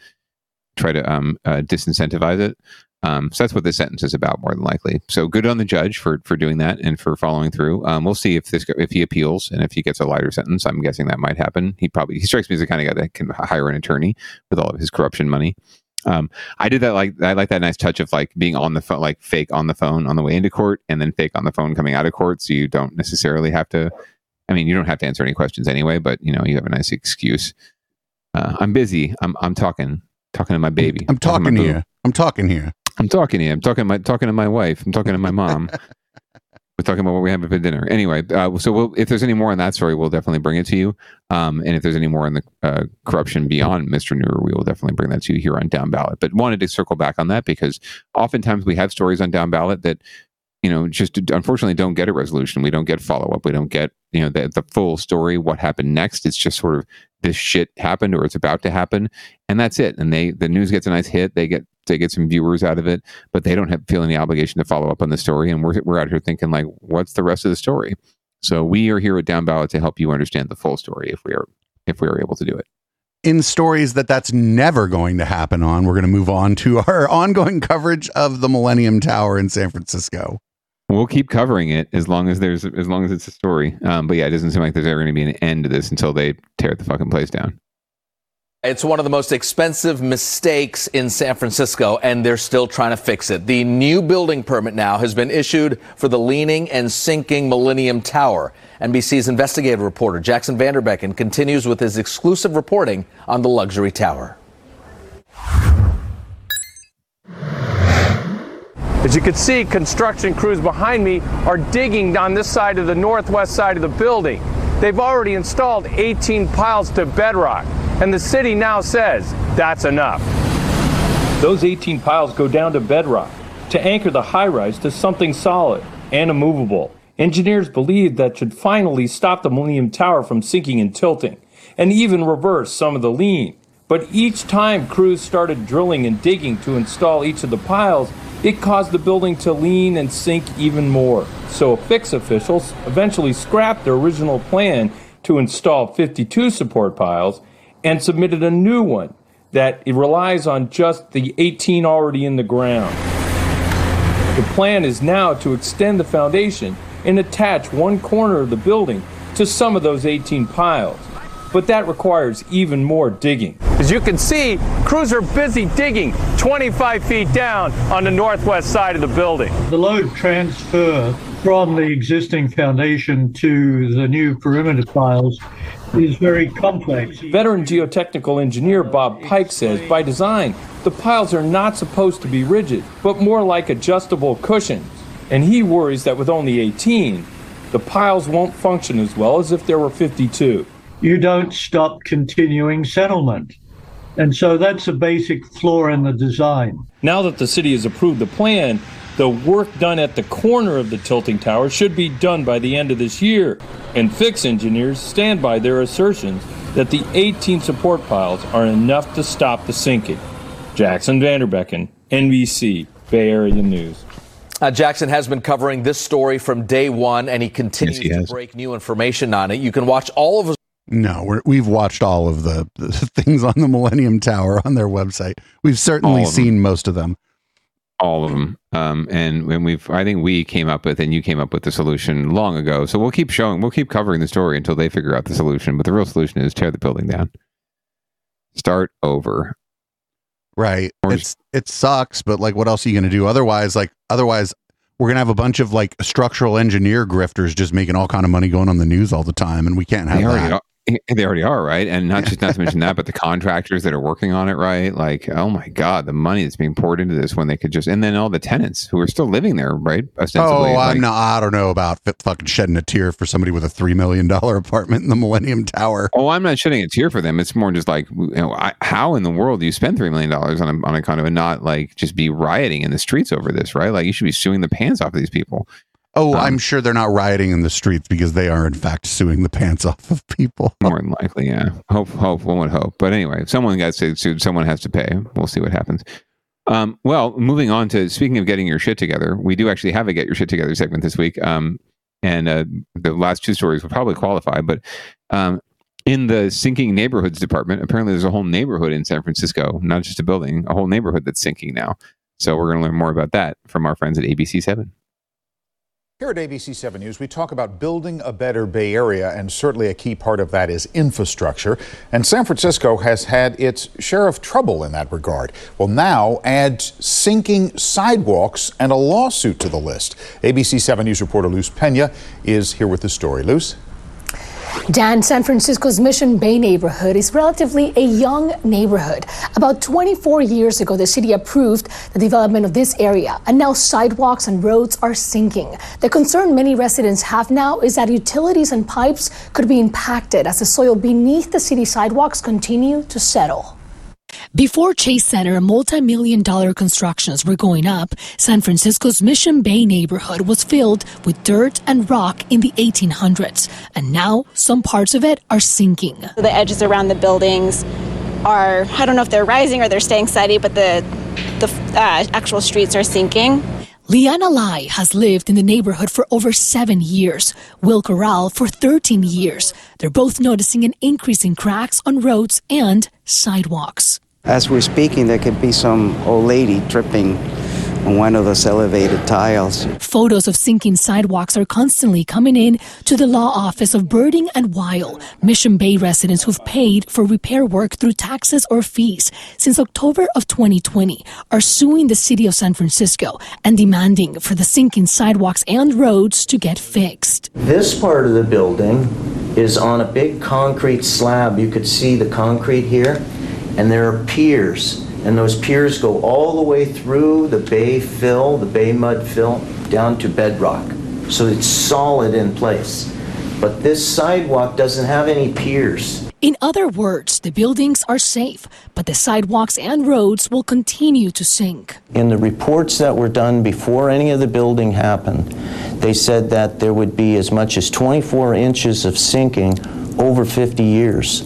try to um uh, disincentivize it. Um, so that's what this sentence is about, more than likely. So good on the judge for for doing that and for following through. Um, we'll see if this if he appeals and if he gets a lighter sentence. I'm guessing that might happen. He probably he strikes me as the kind of guy that can hire an attorney with all of his corruption money. Um, I did that like I like that nice touch of like being on the phone, like fake on the phone on the way into court, and then fake on the phone coming out of court, so you don't necessarily have to. I mean, you don't have to answer any questions anyway, but you know, you have a nice excuse. Uh, I'm busy. I'm I'm talking talking to my baby. I'm talking my to you. I'm talking here. I'm talking to you. I'm talking to my talking to my wife. I'm talking to my mom. [LAUGHS] We're talking about what we have for dinner. Anyway, uh, so we'll, if there's any more on that story, we'll definitely bring it to you. Um, and if there's any more on the uh, corruption beyond Mr. Nuru, we will definitely bring that to you here on Down Ballot. But wanted to circle back on that because oftentimes we have stories on Down Ballot that you know just unfortunately don't get a resolution. We don't get follow up. We don't get you know the, the full story. What happened next? It's just sort of this shit happened or it's about to happen, and that's it. And they the news gets a nice hit. They get they get some viewers out of it, but they don't have feel any obligation to follow up on the story. And we're we're out here thinking like, what's the rest of the story? So we are here at Down Ballot to help you understand the full story if we are if we are able to do it. in stories that that's never going to happen on, we're going to move on to our [LAUGHS] ongoing coverage of the Millennium Tower in San Francisco. We'll keep covering it as long as there's as long as it's a story. Um, but yeah, it doesn't seem like there's ever going to be an end to this until they tear the fucking place down. It's one of the most expensive mistakes in San Francisco, and they're still trying to fix it. The new building permit now has been issued for the leaning and sinking Millennium Tower. NBC's investigative reporter Jaxon Van Derbeken continues with his exclusive reporting on the luxury tower. As you can see, construction crews behind me are digging on this side of the northwest side of the building. They've already installed 18 piles to bedrock, and the city now says that's enough. Those 18 piles go down to bedrock to anchor the high rise to something solid and immovable. Engineers believe that should finally stop the Millennium Tower from sinking and tilting, and even reverse some of the lean. But each time crews started drilling and digging to install each of the piles, it caused the building to lean and sink even more. So fix officials eventually scrapped their original plan to install 52 support piles and submitted a new one that relies on just the 18 already in the ground. The plan is now to extend the foundation and attach one corner of the building to some of those 18 piles. But that requires even more digging. As you can see, crews are busy digging 25 feet down on the northwest side of the building. The load transfer from the existing foundation to the new perimeter piles is very complex. Veteran geotechnical engineer Bob Pike says by design, the piles are not supposed to be rigid, but more like adjustable cushions. And he worries that with only 18, the piles won't function as well as if there were 52. You don't stop continuing settlement. And so that's a basic flaw in the design. Now that the city has approved the plan, the work done at the corner of the tilting tower should be done by the end of this year. And fix engineers stand by their assertions that the 18 support piles are enough to stop the sinking. Jaxon Van Derbeken, NBC, Bay Area News. Uh, Jaxon has been covering this story from day one, and he continues he to break new information on it. You can watch all of his No, we're, we've watched all of the, the [LAUGHS] things on the Millennium Tower on their website. We've certainly seen most of them. all of them. Um, and when we've, I think we came up with, and you came up with the solution long ago. So we'll keep showing, we'll keep covering the story until they figure out the solution. But the real solution is tear the building down, start over. Right. It's it sucks, but like what else are you gonna do? Otherwise, like otherwise we're gonna have a bunch of like structural engineer grifters just making all kind of money going on the news all the time, and we can't have They that. [LAUGHS] they already are, right? And not just not to mention that, but the [LAUGHS] contractors that are working on it, right? Like, oh my god, the money that's being poured into this when they could just, and then all the tenants who are still living there, right? Ostensibly, Oh, like- I'm not. I don't know about f- fucking shedding a tear for somebody with a three million dollar apartment in the Millennium Tower. Oh, I'm not shedding a tear for them. It's more just like, you know, I, how in the world do you spend three million dollars on a, on a kind of a not like just be rioting in the streets over this, right? Like you should be suing the pants off of these people. Oh, Um, I'm sure they're not rioting in the streets because they are in fact suing the pants [LAUGHS] off of people. More than likely, yeah. Hope, hope, one would hope. But anyway, if someone got sued, someone has to pay. We'll see what happens. Um, well, moving on to speaking of getting your shit together, we do actually have a get your shit together segment this week. Um, and uh, the last two stories will probably qualify, but um, in the sinking neighborhoods department, apparently there's a whole neighborhood in San Francisco, not just a building, a whole neighborhood that's sinking now. So we're going to learn more about that from our friends at ABC Seven. Here at ABC 7 News, we talk about building a better Bay Area, and certainly a key part of that is infrastructure. And San Francisco has had its share of trouble in that regard. Well, now add sinking sidewalks and a lawsuit to the list. ABC 7 News reporter Luz Pena is here with the story. Luz? Dan, San Francisco's Mission Bay neighborhood is relatively a young neighborhood. About 24 years ago, the city approved the development of this area, and now sidewalks and roads are sinking. The concern many residents have now is that utilities and pipes could be impacted as the soil beneath the city sidewalks continue to settle. Before Chase Center multi-million dollar constructions were going up, San Francisco's Mission Bay neighborhood was filled with dirt and rock in the 1800s, and now some parts of it are sinking. The edges around the buildings are, I don't know if they're rising or they're staying steady, but the, the uh, actual streets are sinking. Liana Lai has lived in the neighborhood for over seven years. Will Corral for 13 years. They're both noticing an increase in cracks on roads and sidewalks. As we're speaking, there could be some old lady tripping on one of those elevated tiles. Photos of sinking sidewalks are constantly coming in to the law office of Berding and Weil, Mission Bay residents who've paid for repair work through taxes or fees since October of 2020 are suing the city of San Francisco and demanding for the sinking sidewalks and roads to get fixed. This part of the building is on a big concrete slab. You could see the concrete here, and there are piers and those piers go all the way through the bay fill, the bay mud fill, down to bedrock. So it's solid in place. But this sidewalk doesn't have any piers. In other words, the buildings are safe, but the sidewalks and roads will continue to sink. In the reports that were done before any of the building happened, they said that there would be as much as 24 inches of sinking over 50 years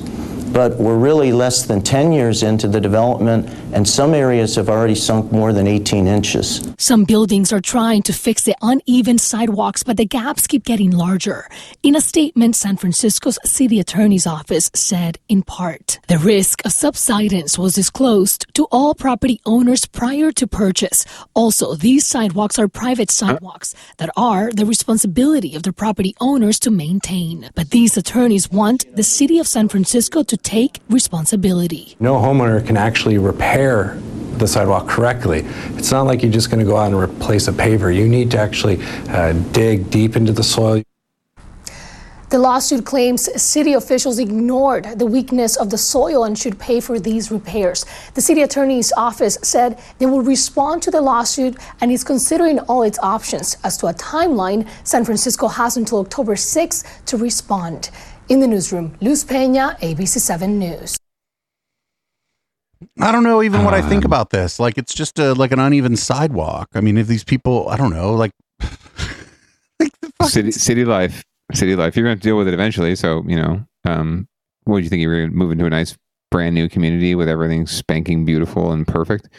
but we're really less than 10 years into the development, and some areas have already sunk more than 18 inches. Some buildings are trying to fix the uneven sidewalks, but the gaps keep getting larger. In a statement, San Francisco's city attorney's office said, in part, the risk of subsidence was disclosed to all property owners prior to purchase. Also, these sidewalks are private sidewalks that are the responsibility of the property owners to maintain. But these attorneys want the city of San Francisco to take responsibility. No homeowner can actually repair the sidewalk correctly. It's not like you're just going to go out and replace a paver. You need to actually uh, dig deep into the soil. The lawsuit claims city officials ignored the weakness of the soil and should pay for these repairs. The city attorney's office said they will respond to the lawsuit and is considering all its options. As to a timeline, San Francisco has until October 6th to respond. In the newsroom, Luz Pena, ABC 7 News. I don't know even what I think Um, about this. Like it's just a like an uneven sidewalk. I mean, if these people, I don't know, like [LAUGHS] city city life city life. You're going to to deal with it eventually so you know um what do you think? You're going to move into a nice brand new community with everything spanking beautiful and perfect?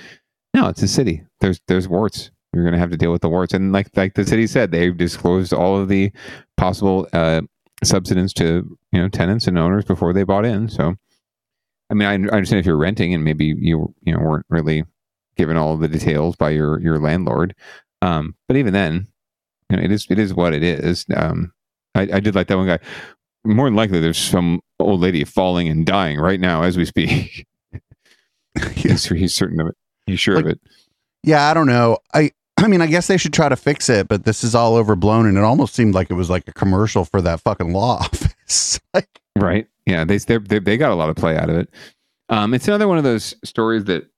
No it's a city. There's there's warts. You're going to have to deal with the warts. And like like the city said they've disclosed all of the possible uh subsidence to you know tenants and owners before they bought in so i mean i, I understand if you're renting and maybe you you know weren't really given all the details by your your landlord um but even then you know, it is it is what it is. Um, I, I did like that one guy. More than likely, there's some old lady falling and dying right now as we speak. [LAUGHS] he's, he's certain of it. He's sure of it. yeah, I don't know. I [CLEARS THROAT] I mean, I guess they should try to fix it, but this is all overblown, and it almost seemed like it was like a commercial for that fucking law [LAUGHS] office. [LAUGHS] like, Right? Yeah, they they they got a lot of play out of it. Um, it's another one of those stories that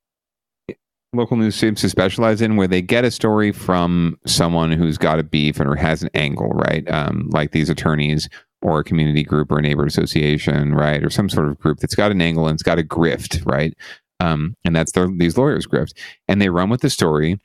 local news seems to specialize in, where they get a story from someone who's got a beef and or has an angle, right? Um, like these attorneys or a community group or a neighborhood association, right, or some sort of group that's got an angle and it's got a grift, right? Um, and that's their, these lawyers' grift, and they run with the story.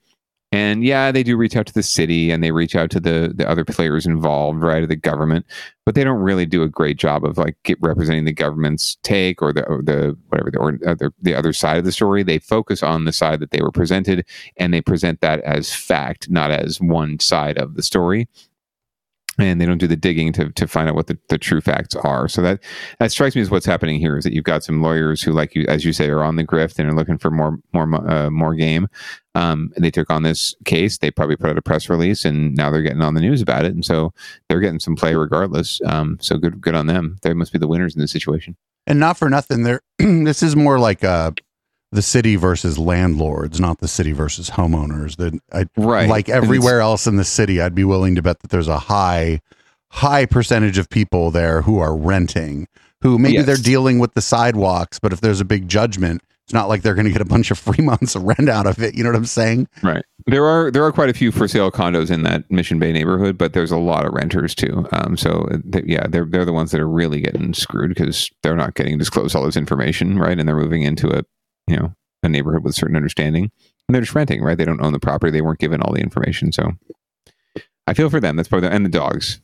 And yeah, they do reach out to the city and they reach out to the the other players involved, right, or the government, but they don't really do a great job of like representing the government's take or the or the whatever the or uh, other the other side of the story. They focus on the side that they were presented, and they present that as fact, not as one side of the story. And they don't do the digging to, to find out what the, the true facts are. So that that strikes me as what's happening here is that you've got some lawyers who, like you as you say, are on the grift and are looking for more more uh, more game. Um, they took on this case. They probably put out a press release, and now they're getting on the news about it, and so they're getting some play regardless. Um, so good good on them. They must be the winners in this situation. And not for nothing, there. [CLEARS THROAT] this is more like uh, the city versus landlords, not the city versus homeowners. That I, Right. like everywhere else in the city, I'd be willing to bet that there's a high, high percentage of people there who are renting. Who maybe Yes. they're dealing with the sidewalks, but if there's a big judgment, it's not like they're going to get a bunch of free [LAUGHS] months of rent out of it. You know what I'm saying? Right. There are there are quite a few for sale condos in that Mission Bay neighborhood, but there's a lot of renters too. Um, so uh, th- yeah, they're they're the ones that are really getting screwed because they're not getting disclosed all this information, right? And they're moving into a you know a neighborhood with certain understanding, and they're just renting, right? They don't own the property, they weren't given all the information. So I feel for them. That's probably the, and the dogs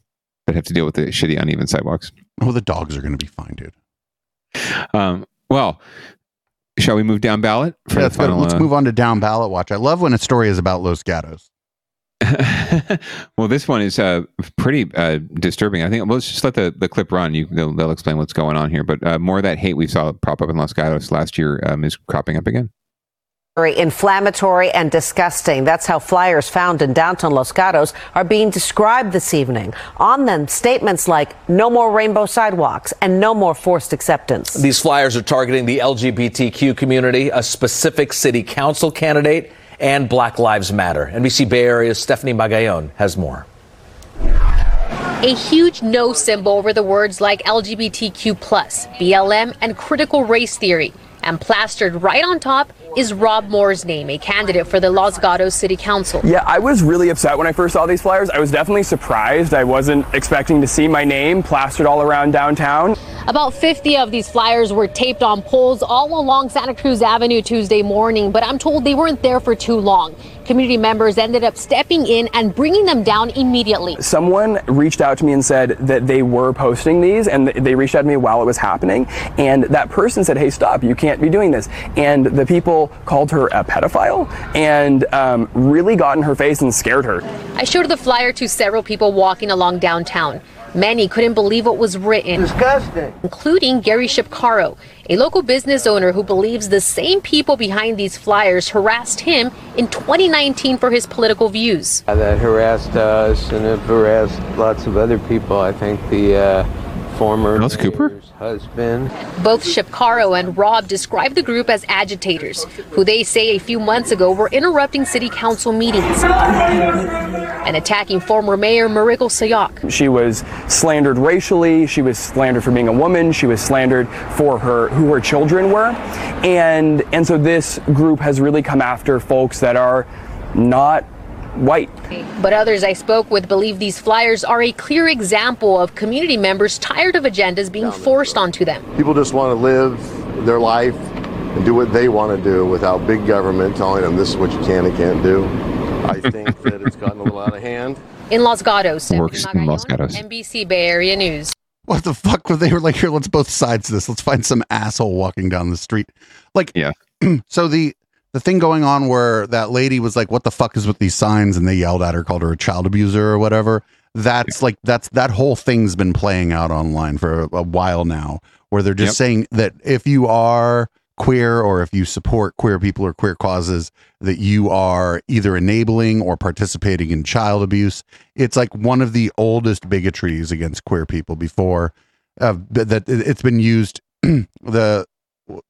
that have to deal with the shitty uneven sidewalks. Oh, the dogs are going to be fine, dude. Um, well, shall we move down ballot for Yeah, the let's final? let's uh, move on to down ballot watch. I love when a story is about Los Gatos. [LAUGHS] well, this one is uh, pretty uh, disturbing. I think well, let's just let the, the clip run. You they'll, they'll explain what's going on here. But uh, more of that hate we saw prop up in Los Gatos last year um, is cropping up again. Very inflammatory and disgusting. That's how flyers found in downtown Los Gatos are being described this evening. On them, statements like no more rainbow sidewalks and no more forced acceptance. These flyers are targeting the LGBTQ community, a specific city council candidate, and Black Lives Matter. NBC Bay Area's Stephanie Magallon has more. A huge no symbol over the words like LGBTQ, BLM, and critical race theory. And plastered right on top is Rob Moore's name, a candidate for the Los Gatos City Council. Yeah, I was really upset when I first saw these flyers. I was definitely surprised. I wasn't expecting to see my name plastered all around downtown. About 50 of these flyers were taped on poles all along Santa Cruz Avenue Tuesday morning, but I'm told they weren't there for too long. Community members ended up stepping in and bringing them down immediately. Someone reached out to me and said that they were posting these and they reached out to me while it was happening. And that person said, hey, stop, you can't be doing this. And the people called her a pedophile and um, really got in her face and scared her. I showed the flyer to several people walking along downtown. Many couldn't believe what was written. Disgusting. Including Gary Shipcaro, a local business owner who believes the same people behind these flyers harassed him in 2019 for his political views. that harassed us and it harassed lots of other people. I think the uh, former Alice Cooper? husband. Both Shipcaro and Rob describe the group as agitators, who they say a few months ago were interrupting city council meetings and attacking former mayor Marico Sayoc. She was slandered racially. She was slandered for being a woman. She was slandered for her who her children were, and and so this group has really come after folks that are not white. But others I spoke with believe these flyers are a clear example of community members tired of agendas being forced onto them. People just want to live their life and do what they want to do without big government telling them this is what you can and can't do. I [LAUGHS] think that it's gotten a little out of hand. In Los Gatos, Works in Los Gatos. NBC Bay Area News. What the fuck were they were like? Here, let's both sides this. Let's find some asshole walking down the street. Like, yeah. [CLEARS THROAT] so the the thing going on where that lady was like, "What the fuck is with these signs?" and they yelled at her, called her a child abuser or whatever. That's like that's that whole thing's been playing out online for a, a while now, where they're just Yep. saying that if you are queer or if you support queer people or queer causes that you are either enabling or participating in child abuse it's like one of the oldest bigotries against queer people before uh, that it's been used [CLEARS THROAT] the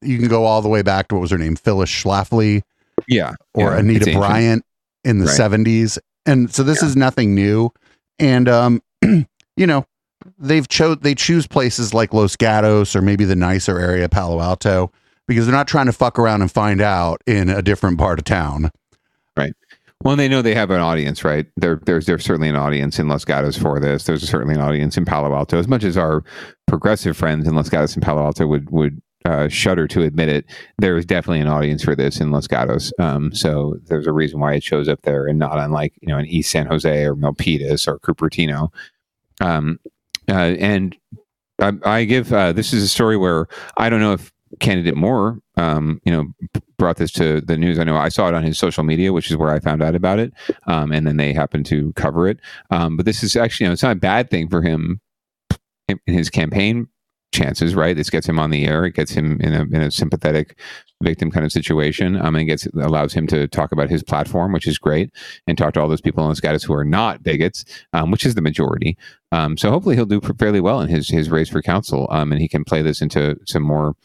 you can go all the way back to what was her name phyllis schlafly Yeah. or yeah, anita bryant in the Right. 70s and so this is nothing new and um [CLEARS THROAT] you know they've chose they choose places like los gatos or maybe the nicer area palo alto because they're not trying to fuck around and find out in a different part of town Right. Well, they know they have an audience, right? There, there's there's certainly an audience in Los Gatos for this. There's certainly an audience in Palo Alto. As much as our progressive friends in Los Gatos and Palo Alto would would uh, shudder to admit it, there is definitely an audience for this in Los Gatos. Um, so there's a reason why it shows up there, and not unlike you know in East San Jose or Milpitas or Cupertino. Um, uh, and I, I give uh, this is a story where I don't know if candidate Moore, um, you know, brought this to the news. I know I saw it on his social media, which is where I found out about it, um, and then they happened to cover it. Um, but this is actually, you know, it's not a bad thing for him in his campaign chances, right? This gets him on the air. It gets him in a in a sympathetic victim kind of situation. Um, and gets allows him to talk about his platform, which is great, and talk to all those people on the status who are not bigots, um, which is the majority. Um, so hopefully he'll do fairly well in his his race for council, um, and he can play this into some more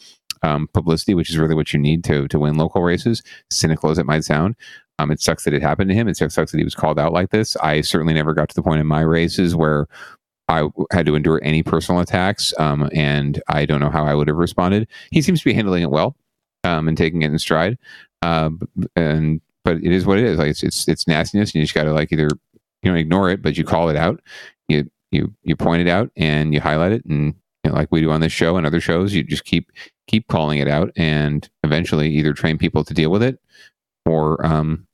um, publicity, which is really what you need to to win local races. Cynical as it might sound. Um, it sucks that it happened to him. It sucks that he was called out like this. I certainly never got to the point in my races where I had to endure any personal attacks, um, and I don't know how I would have responded. He seems to be handling it well um, and taking it in stride. Uh, and but it is what it is. Like it's it's, it's nastiness, and you just got to like either you know ignore it, but you call it out. You you you point it out and you highlight it, and you know, like we do on this show and other shows, you just keep keep calling it out, and eventually either train people to deal with it, or um,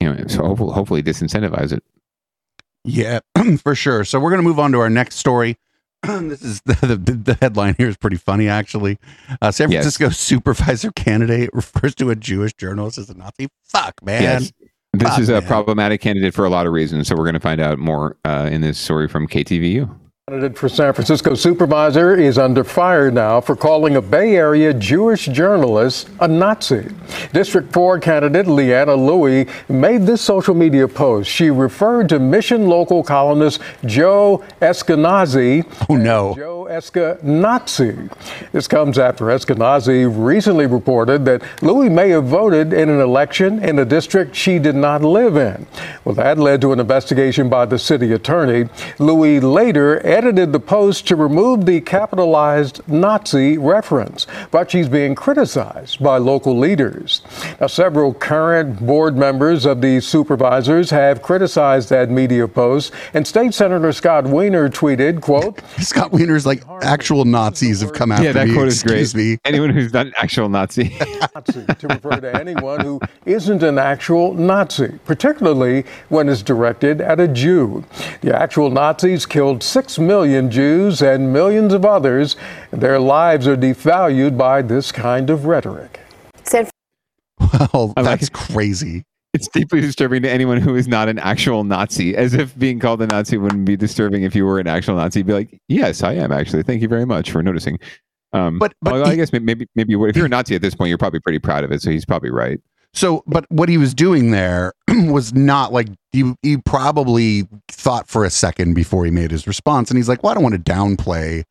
you know, so hopefully, hopefully disincentivize it. Yeah, [CLEARS THROAT] for sure. So we're going to move on to our next story. [CLEARS THROAT] this is [LAUGHS] the, the the headline here is pretty funny actually. Uh, San Yes. Francisco [LAUGHS] supervisor candidate refers to a Jewish journalist as a Nazi. Fuck man. Yes. This Fuck, is a man. problematic candidate for a lot of reasons. So we're going to find out more uh, in this story from KTVU. Candidate for San Francisco supervisor is under fire now for calling a Bay Area Jewish journalist a Nazi. District 4 candidate Leanna Louie made this social media post. She referred to Mission local columnist Joe Eskenazi. Oh no. Joe Eskenazi. This comes after Eskenazi recently reported that Louie may have voted in an election in a district she did not live in. Well, that led to an investigation by the city attorney. Louie later edited the post to remove the capitalized Nazi reference, but she's being criticized by local leaders. Now, several current board members of the supervisors have criticized that media post, and State Senator Scott Wiener tweeted, quote, [LAUGHS] Scott Wiener's like actual Nazis have come after yeah, that me. quote is great. Me. Anyone who's not an actual Nazi. [LAUGHS] Nazi to refer to anyone who isn't an actual Nazi, particularly when it's directed at a Jew. The actual Nazis killed six million Jews and millions of others. Their lives are devalued by this kind of rhetoric. Well, that's crazy. It's deeply disturbing to anyone who is not an actual Nazi, as if being called a Nazi wouldn't be disturbing if you were an actual Nazi. Be like, yes, I am actually. Thank you very much for noticing. Um, but but I guess maybe maybe, maybe if you're a Nazi at this point, you're probably pretty proud of it. So he's probably right. So, but what he was doing there [CLEARS THROAT] was not like he, he probably thought for a second before he made his response. And he's like, well, I don't want to downplay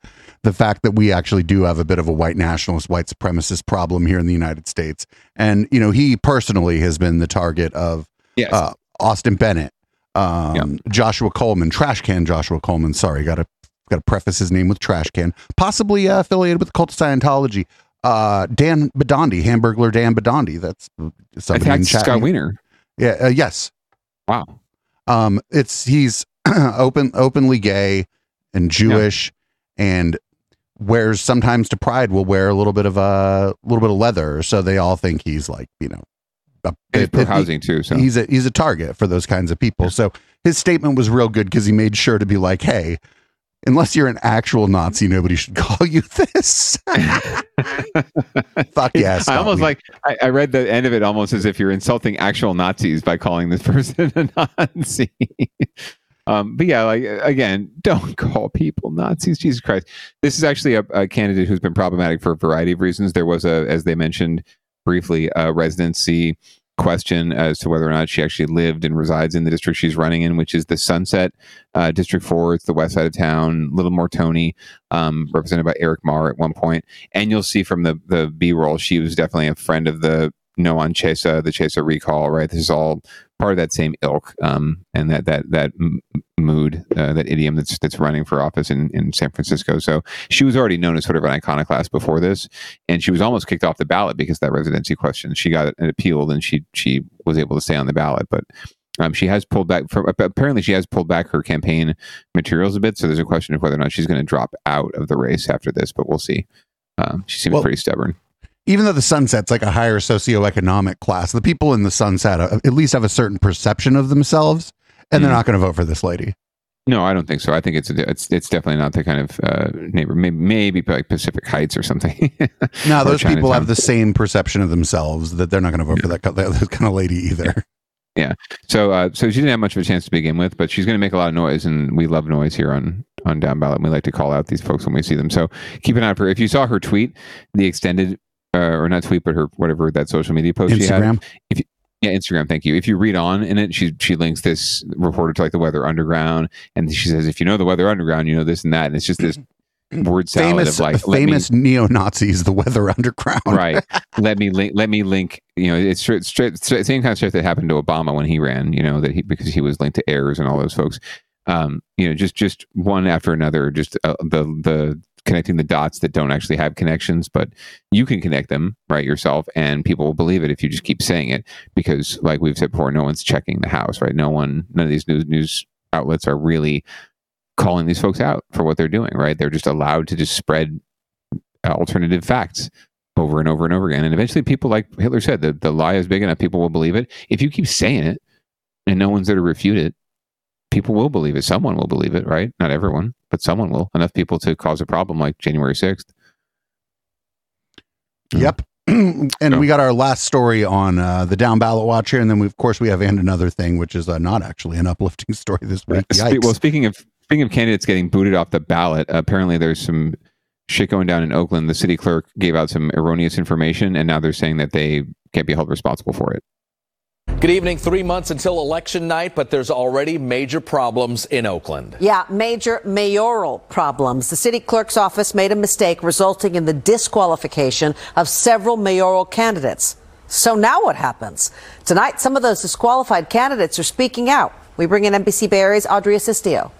the fact that we actually do have a bit of a white nationalist, white supremacist problem here in the United States. And, you know, he personally has been the target of Yes. uh, Austin Bennett, um, Joshua Coleman, trash can Joshua Coleman. Sorry, got to got to preface his name with trash can, possibly uh, affiliated with the cult of Scientology. Uh, Dan Bidondi, Hamburglar Dan Bidondi. That's somebody in chat. Scott Wiener. Yeah. Uh, yes. Wow. Um, it's he's [CLEARS THROAT] open, openly gay and Jewish, and wears sometimes to Pride will wear a little bit of a little bit of leather, so they all think he's like you know. A, it- it- housing too. So he's a he's a target for those kinds of people. So his statement was real good because he made sure to be like, "Hey, unless you're an actual Nazi, nobody should call you this." [LAUGHS] Fuck yeah! I almost Wiener. like I, I read the end of it almost as if you're insulting actual Nazis by calling this [LAUGHS] person a Nazi. um, but yeah, like again, don't [LAUGHS] call people Nazis. Jesus Christ! This is actually a, a candidate who's been problematic for a variety of reasons. There was a, as they mentioned briefly, a residency question as to whether or not she actually lived and resides in the district she's running in, which is the Sunset uh, District Four. It's the west side of town, a Little More Tony, um, represented by Eric Mar at one point. And you'll see from the the B roll, she was definitely a friend of the Noam Chesa, the Chesa recall. Right, this is all part of that same ilk, um, and that that that m- mood, uh, that idiom that's that's running for office in in San Francisco. So she was already known as sort of an iconoclast before this, and she was almost kicked off the ballot because of that residency question. She got it appealed, and she she was able to stay on the ballot, but. Um, she has pulled back. From, apparently, she has pulled back her campaign materials a bit. So there's a question of whether or not she's going to drop out of the race after this. But we'll see. Um, she seems Well- pretty stubborn. Even though the sunset's like a higher socioeconomic class, the people in the sunset uh, at least have a certain perception of themselves, and they're Mhm. not going to vote for this lady. No, I don't think so. I think it's it's it's definitely not the kind of uh, neighbor. Maybe, maybe like Pacific Heights or something. [LAUGHS] No, those people have the same perception of themselves that they're not going to vote for that, that that kind of lady either. Yeah. So uh, so she didn't have much of a chance to begin with, but she's going to make a lot of noise, and we love noise here on on Down Ballot. And we like to call out these folks when we see them. So keep an eye out for. If you saw her tweet, the extended uh, or not tweet, but her whatever that social media post she Instagram? had. If you, yeah, Instagram. Thank you. If you read on in it, she she links this reporter to like the Weather Underground, and she says, if you know the Weather Underground, you know this and that, and it's just this [CLEARS THROAT] word salad famous of like famous neo Nazis, the Weather Underground. right [LAUGHS] let me link let me link you know it's straight, straight, straight same kind of stuff that happened to obama when he ran you know that he because he was linked to Ayers and all those folks um you know just just one after another just uh, the the connecting the dots that don't actually have connections but you can connect them right yourself and people will believe it if you just keep saying it because like we've said before no one's checking the house right no one none of these news news outlets are really calling these folks out for what they're doing right they're just allowed to just spread alternative facts over and over and over again. And eventually, people, like Hitler said, the, the lie is big enough, people will believe it. If you keep saying it and no one's there to refute it, people will believe it. Someone will believe it, right? Not everyone, but someone will. Enough people to cause a problem like January 6th. Yep. [CLEARS THROAT] and we got our last story on uh, the down ballot watch here, and then we, of course we have and another thing, which is uh, not actually an uplifting [LAUGHS] story this week. Yikes. well, speaking of speaking of candidates getting booted off the ballot, apparently there's some shit going down in Oakland. The city clerk gave out some erroneous information, and now they're saying that they can't be held responsible for it. Good evening. Three months until election night, but there's already major problems in Oakland. Yeah, major mayoral problems. The city clerk's office made a mistake, resulting in the disqualification of several mayoral candidates. So now what happens? Tonight, some of those disqualified candidates are speaking out. We bring in NBC Bay Area's Audrey Asistio.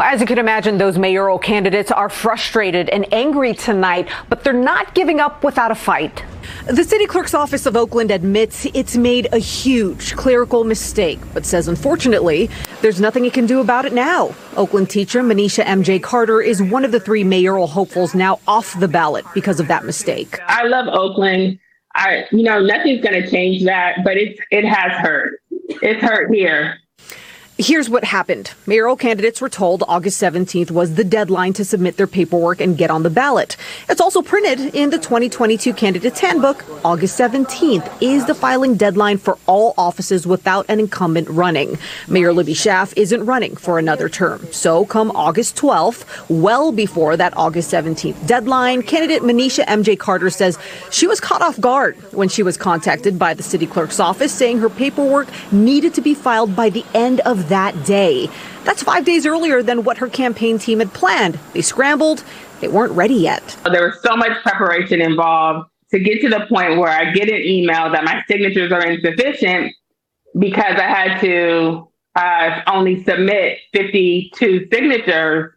Well, as you can imagine, those mayoral candidates are frustrated and angry tonight, but they're not giving up without a fight. The city clerk's office of Oakland admits it's made a huge clerical mistake, but says unfortunately, there's nothing it can do about it now. Oakland teacher Manisha MJ Carter is one of the three mayoral hopefuls now off the ballot because of that mistake. I love Oakland. I, you know, nothing's going to change that, but it's it has hurt. It's hurt here. Here's what happened. Mayoral candidates were told August 17th was the deadline to submit their paperwork and get on the ballot. It's also printed in the 2022 Candidates Handbook. August 17th is the filing deadline for all offices without an incumbent running. Mayor Libby Schaaf isn't running for another term. So come August 12th, well before that August 17th deadline, candidate Manisha MJ Carter says she was caught off guard when she was contacted by the city clerk's office saying her paperwork needed to be filed by the end of that day. That's five days earlier than what her campaign team had planned. They scrambled. They weren't ready yet. There was so much preparation involved to get to the point where I get an email that my signatures are insufficient because I had to uh, only submit 52 signatures.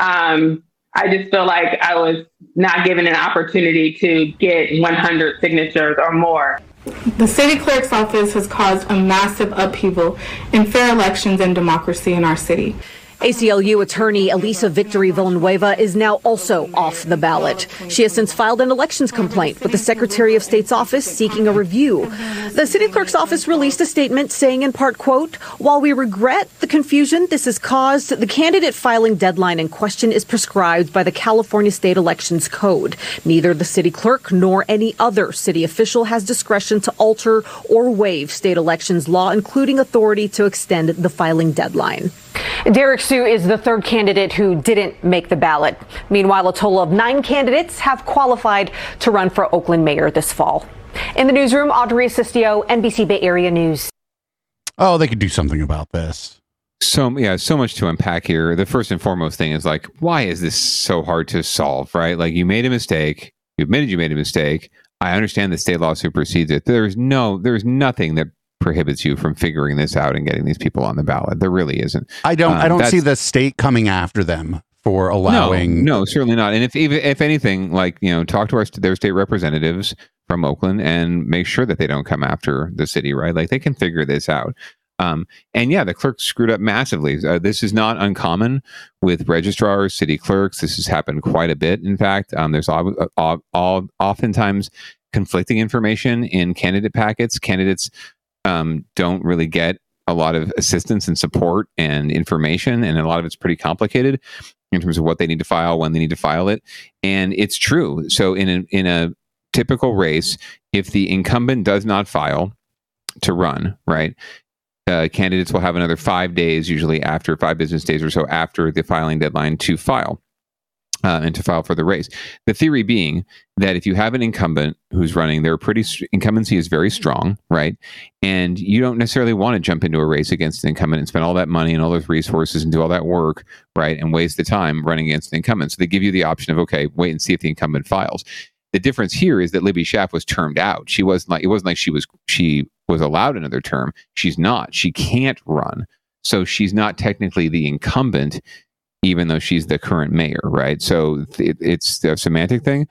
Um, I just feel like I was not given an opportunity to get 100 signatures or more. The city clerk's office has caused a massive upheaval in fair elections and democracy in our city. ACLU attorney Elisa Victory Villanueva is now also off the ballot. She has since filed an elections complaint with the Secretary of State's office seeking a review. The city clerk's office released a statement saying in part, quote, while we regret the confusion this has caused, the candidate filing deadline in question is prescribed by the California State Elections Code. Neither the city clerk nor any other city official has discretion to alter or waive state elections law, including authority to extend the filing deadline. Derek Sue is the third candidate who didn't make the ballot. Meanwhile, a total of nine candidates have qualified to run for Oakland mayor this fall. In the newsroom, Audrey Asistio, NBC Bay Area News. Oh, they could do something about this. So yeah, so much to unpack here. The first and foremost thing is like, why is this so hard to solve? Right? Like you made a mistake. You admitted you made a mistake. I understand the state law supersedes it. There's no, there's nothing that prohibits you from figuring this out and getting these people on the ballot. There really isn't. I don't. I Um, don't see the state coming after them for allowing. No, no, certainly not. And if if, if anything, like you know, talk to our their state representatives from Oakland and make sure that they don't come after the city. Right? Like they can figure this out. Um, and yeah, the clerk screwed up massively. Uh, this is not uncommon with registrars, city clerks. This has happened quite a bit. In fact, um, there's all, all, all oftentimes conflicting information in candidate packets. Candidates um, don't really get a lot of assistance and support and information, and a lot of it's pretty complicated in terms of what they need to file, when they need to file it, and it's true. So in a in a typical race, if the incumbent does not file to run, right, uh, candidates will have another five days, usually after five business days or so after the filing deadline to file. Uh, and to file for the race. The theory being that if you have an incumbent who's running, their pretty incumbency is very strong, right? And you don't necessarily want to jump into a race against an incumbent and spend all that money and all those resources and do all that work, right? And waste the time running against an incumbent. So they give you the option of okay, wait and see if the incumbent files. The difference here is that Libby Schaaf was termed out. She wasn't like it wasn't like she was she was allowed another term. She's not. She can't run. So she's not technically the incumbent even though she's the current mayor, right? So it, it's a semantic thing.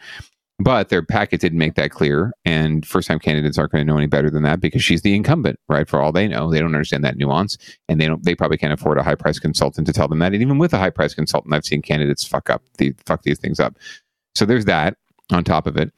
But their packet didn't make that clear. And first time candidates aren't going to know any better than that because she's the incumbent, right? For all they know, they don't understand that nuance. And they don't they probably can't afford a high price consultant to tell them that. And even with a high price consultant, I've seen candidates fuck up the fuck these things up. So there's that on top of it.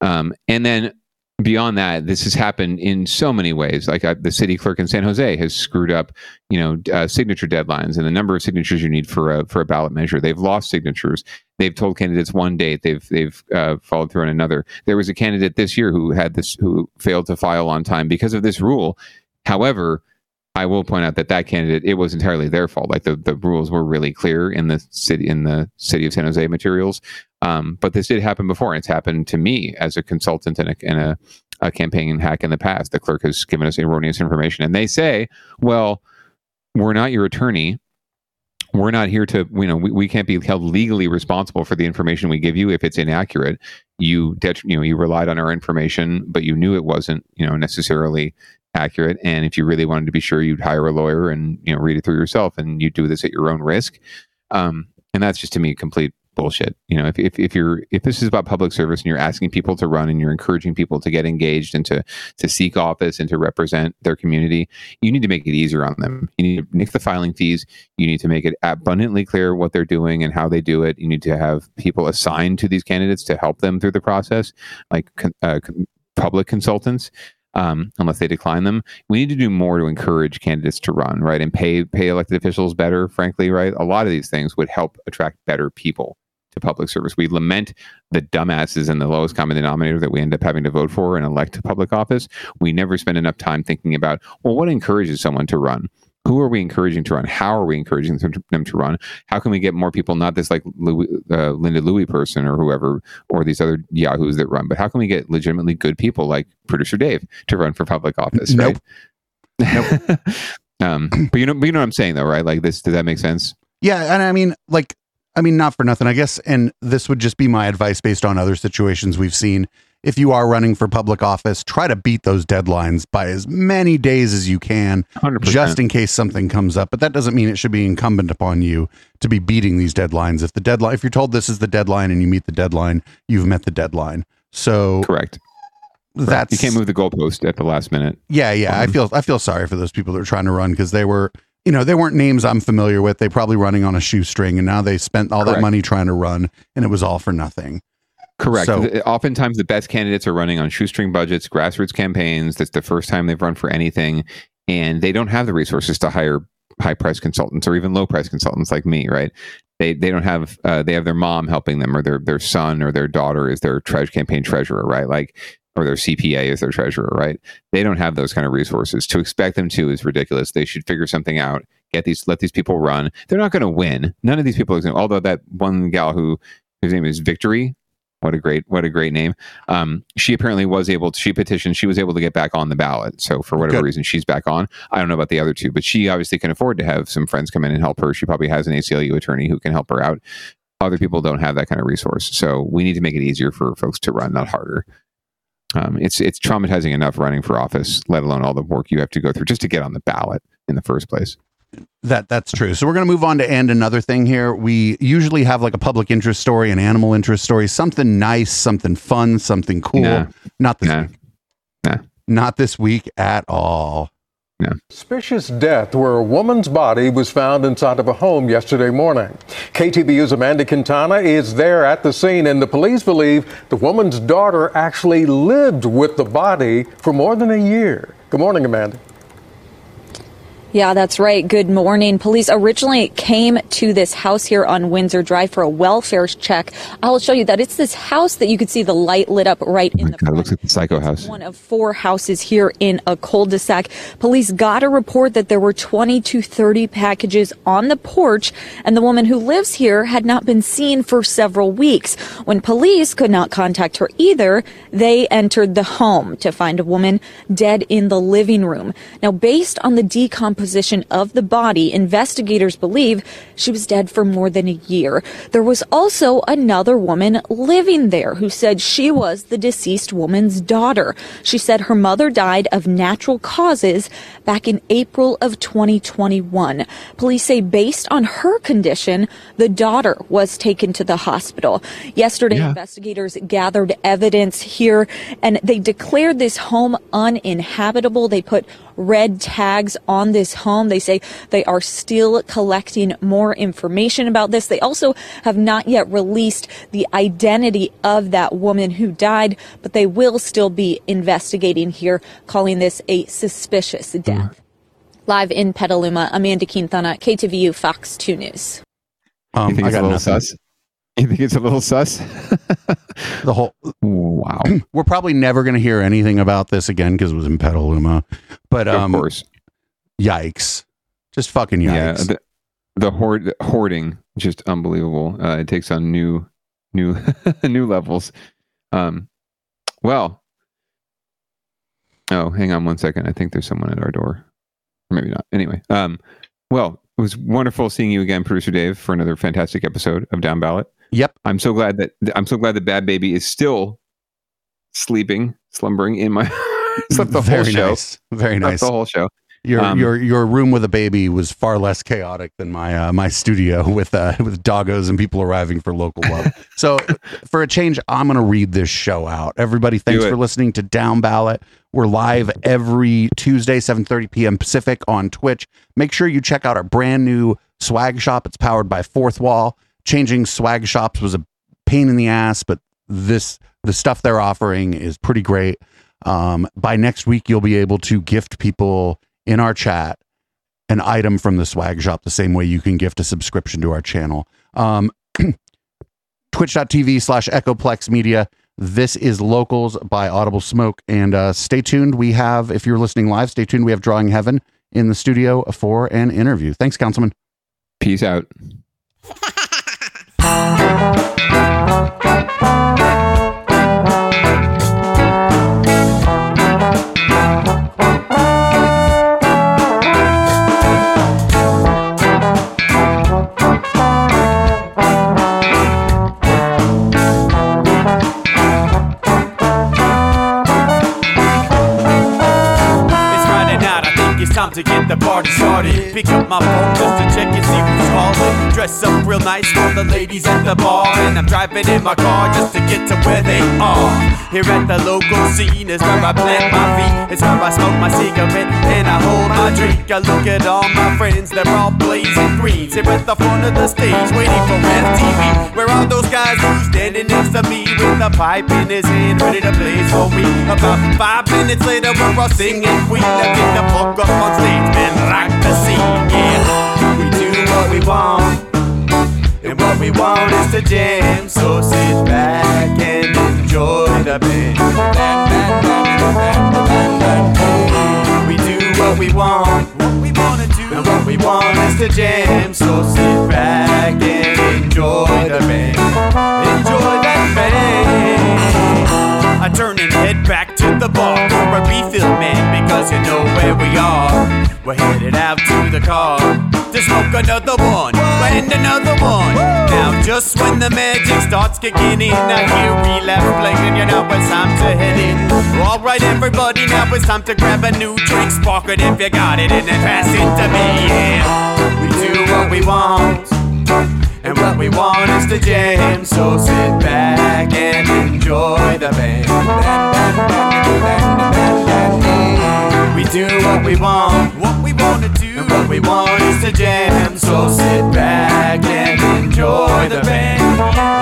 Um, and then beyond that, this has happened in so many ways. Like uh, the city clerk in San Jose has screwed up, you know, uh, signature deadlines and the number of signatures you need for a for a ballot measure. They've lost signatures. They've told candidates one date. They've they've uh, followed through on another. There was a candidate this year who had this who failed to file on time because of this rule. However, I will point out that that candidate it was entirely their fault. Like the, the rules were really clear in the city in the city of San Jose materials. Um, but this did happen before, and it's happened to me as a consultant and a, and a, a campaign hack in the past. The clerk has given us erroneous information, and they say, "Well, we're not your attorney." We're not here to, you know, we, we can't be held legally responsible for the information we give you if it's inaccurate. You, det- you know, you relied on our information, but you knew it wasn't, you know, necessarily accurate. And if you really wanted to be sure, you'd hire a lawyer and you know read it through yourself, and you do this at your own risk. Um, and that's just to me complete bullshit. You know, if, if if you're if this is about public service and you're asking people to run and you're encouraging people to get engaged and to to seek office and to represent their community, you need to make it easier on them. You need to make the filing fees. You need to make it abundantly clear what they're doing and how they do it. You need to have people assigned to these candidates to help them through the process, like uh, public consultants um, unless they decline them. We need to do more to encourage candidates to run, right, and pay pay elected officials better. Frankly, right, a lot of these things would help attract better people to public service. We lament the dumbasses and the lowest common denominator that we end up having to vote for and elect to public office. We never spend enough time thinking about well, what encourages someone to run who are we encouraging to run? How are we encouraging them to, them to run? How can we get more people, not this like Louie, uh, Linda Louie person or whoever, or these other yahoos that run, but how can we get legitimately good people like producer Dave to run for public office? Nope. Right? Nope. [LAUGHS] um, but you know, but you know what I'm saying though, right? Like this, does that make sense? Yeah, and I mean, like, I mean, not for nothing, I guess. And this would just be my advice based on other situations we've seen if you are running for public office, try to beat those deadlines by as many days as you can, 100%. just in case something comes up. But that doesn't mean it should be incumbent upon you to be beating these deadlines. If the deadline, if you're told this is the deadline and you meet the deadline, you've met the deadline. So correct. That's you can't move the goalpost at the last minute. Yeah, yeah. I um, feel I feel sorry for those people that are trying to run because they were you know, they weren't names I'm familiar with. They probably running on a shoestring and now they spent all that money trying to run and it was all for nothing. Correct. So- The- Oftentimes, the best candidates are running on shoestring budgets, grassroots campaigns. That's the first time they've run for anything, and they don't have the resources to hire high price consultants or even low price consultants like me. Right? They they don't have. Uh, they have their mom helping them, or their their son or their daughter is their tre- campaign treasurer. Right? Like. Or their CPA is their treasurer, right? They don't have those kind of resources. To expect them to is ridiculous. They should figure something out. Get these, let these people run. They're not going to win. None of these people are going. Although that one gal who whose name is Victory, what a great what a great name. Um, she apparently was able to she petitioned she was able to get back on the ballot. So for whatever Good. reason she's back on. I don't know about the other two but she obviously can afford to have some friends come in and help her. She probably has an aclu attorney who can help her out. Other people don't have that kind of resource. So we need to make it easier for folks to run not harder. Um, it's it's traumatizing enough running for office let alone all the work you have to go through just to get on the ballot in the first place That that's true. So we're going to move on to end another thing here. We usually have like a public interest story, an animal interest story, something nice, something fun, something cool. Nah. Not this Nah. week. Nah. Not this week at all. Suspicious death where a woman's body was found inside of a home yesterday morning. KTVU's Amanda Quintana is there at the scene, and the police believe the woman's daughter actually lived with the body for more than a year. Good morning, Amanda. Yeah, that's right. Good morning. Police originally came to this house here on Windsor Drive for a welfare check. I'll show you that it's this house that you could see the light lit up right in the God, it looks like the Psycho House. one of four houses here in a cul-de-sac. Police got a report that there were 20 to 30 packages on the porch, and the woman who lives here had not been seen for several weeks. When police could not contact her either, they entered the home to find a woman dead in the living room. Now, based on the decomposition of the body, investigators believe she was dead for more than a year. There was also another woman living there who said she was the deceased woman's daughter. She said her mother died of natural causes back in April of 2021. Police say based on her condition, the daughter was taken to the hospital. Yesterday, investigators gathered evidence here and they declared this home uninhabitable. They put red tags on this home. They say they are still collecting more information about this. They also have not yet released the identity of that woman who died, but they will still be investigating here, calling this a suspicious death. Live in Petaluma, Amanda Quintana, KTVU Fox 2 News. Um, you think I it's a got little nothing. sus? You think it's a little sus? [LAUGHS] the whole wow. [CLEARS THROAT] We're probably never going to hear anything about this again because it was in Petaluma. But Of um, course. Yikes! Just fucking yikes. Yeah, the, the hoard hoarding just unbelievable. Uh, it takes on new new [LAUGHS] new levels. Um, well, oh, hang on one second. I think there's someone at our door, or maybe not. Anyway, um, well, it was wonderful seeing you again, producer Dave, for another fantastic episode of Down Ballot. Yep, I'm so glad that I'm so glad that Bad Baby is still sleeping, slumbering in my. [LAUGHS] slept the whole Very show. nice. Very Slept nice. The whole show. Your Um, your your room with a baby was far less chaotic than my uh, my studio [LAUGHS] with uh, with doggos and people arriving for local love. [LAUGHS] so for a change, I'm gonna read this show out. Everybody, thanks for listening to Down Ballot. We're live every Tuesday, 7:30 p.m. Pacific on Twitch. Make sure you check out our brand new swag shop. It's powered by Fourthwall. Changing swag shops was a pain in the ass, but this the stuff they're offering is pretty great. Um, by next week, you'll be able to gift people in our chat an item from the swag shop the same way you can gift a subscription to our channel. Um, [CLEARS THROAT] Twitch.tv slash Echoplex Media. This is Locals by Audible Smoke. And uh, stay tuned. We have, if you're listening live, stay tuned. We have Drawing Heaven in the studio for an interview. Thanks, Councilman. Peace out. [LAUGHS] Up for the ladies at the bar. And I'm driving in my car just to get to where they are. Here at the local scene is where I plant my feet. It's where I smoke my cigarette and I hold my drink. I look at all my friends, they're all blazing green. Here at the front of the stage, waiting for MTV. Where are those guys who's standing next to me with a pipe in his hand, ready to blaze for me? About five minutes later, we're all singing Queen. Now get the fuck up on stage, man, rock the scene. Yeah, we do what we want. What we want is to jam, so sit back and enjoy the band. We do what we want, what we wanna do, and what we want is to jam, so sit back and enjoy the band. Enjoy that band. I turn and head back to the bar for a refill, man, because you know where we are. We're headed out to the car to smoke another one and another one. Now, just when the magic starts kicking in, I hear relapse playing. You know it's time to head in. All right, everybody, now it's time to grab a new drink, spark it if you got it, and then pass it to me. Yeah, we do what we want. And what we want is to jam, so sit back and enjoy the band. We do what we want, what we want to do, and what we want is to jam, so sit back and enjoy the band.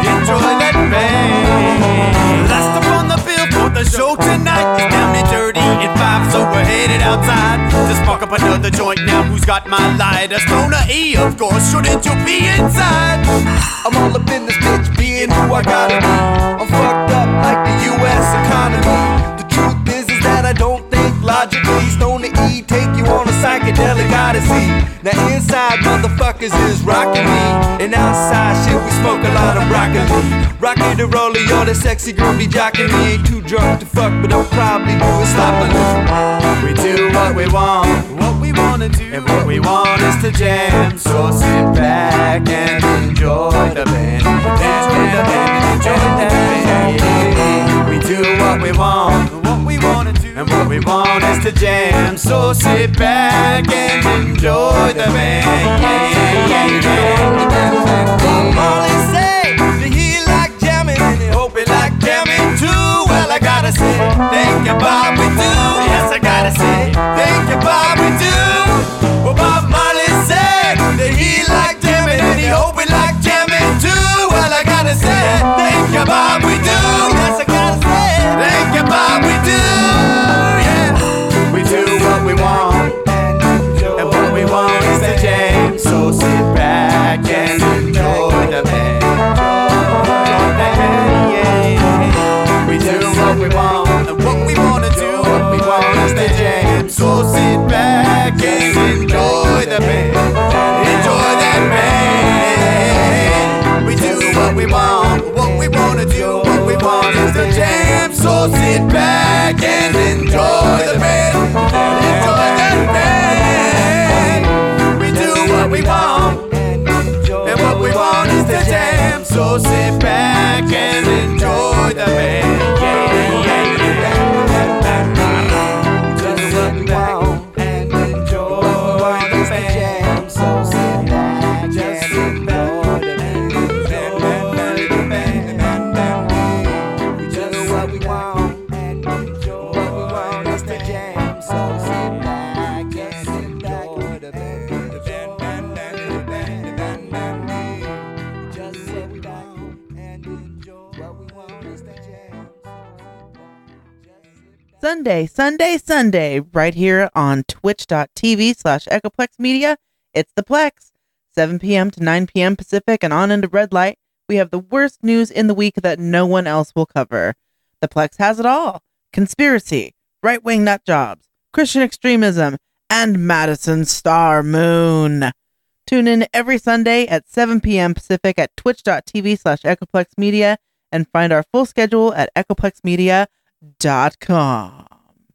Enjoy that band. Last up on the the show tonight is down and dirty and five, so we're headed outside to spark up another joint. Now who's got my lighter? Stoner E, of course. Shouldn't you be inside? I'm all up in this bitch, being who I gotta be. I'm fucked up like the U.S. economy. The truth is, is that I don't logically. Stoner E take you on a psychedelic odyssey. Now inside, motherfuckers is rocking me, and outside, shit, we smoke a lot of broccoli. Rocky the roller, yo, that sexy be jocking me. Ain't too drunk to fuck, but I'll probably do it sloppily. We do what we want, what we wanna do, and what we want is to jam. So sit back and enjoy the band, enjoy the band, the. We do what we want, what we wanna and what we want is to jam. So sit back and enjoy the band. Yeah, yeah, yeah. Molly say that he like jamming and he hope he like jamming too. Well, I gotta say, thank you, Bob, we do. Yes, I gotta say, thank you, Bob, we do. Well, Bob Marley said that he like jamming and he hope he like jamming too. Well, I gotta say, thank you, Bob, we do. Yes, I you, Bob, we do. Yeah, We do what we want, and what we want is to jam. So sit back and enjoy the band. Yeah. We do what we want, and what we wanna do, what we want is to jam. So sit back and enjoy the band. Enjoy that band. We do what we want, what we wanna do, what we want So sit back and enjoy the band. Enjoy that band. We do what we want, and what we want is to jam. So sit back and enjoy the band. Sunday, Sunday, Sunday, right here on twitch.tv slash Echoplex Media. It's the Plex. 7 p.m. to 9 p.m. Pacific and on into red light. We have the worst news in the week that no one else will cover. The Plex has it all conspiracy, right wing nut jobs, Christian extremism, and Madison Star Moon. Tune in every Sunday at 7 p.m. Pacific at twitch.tv slash Echoplex Media and find our full schedule at echoplexmedia.com.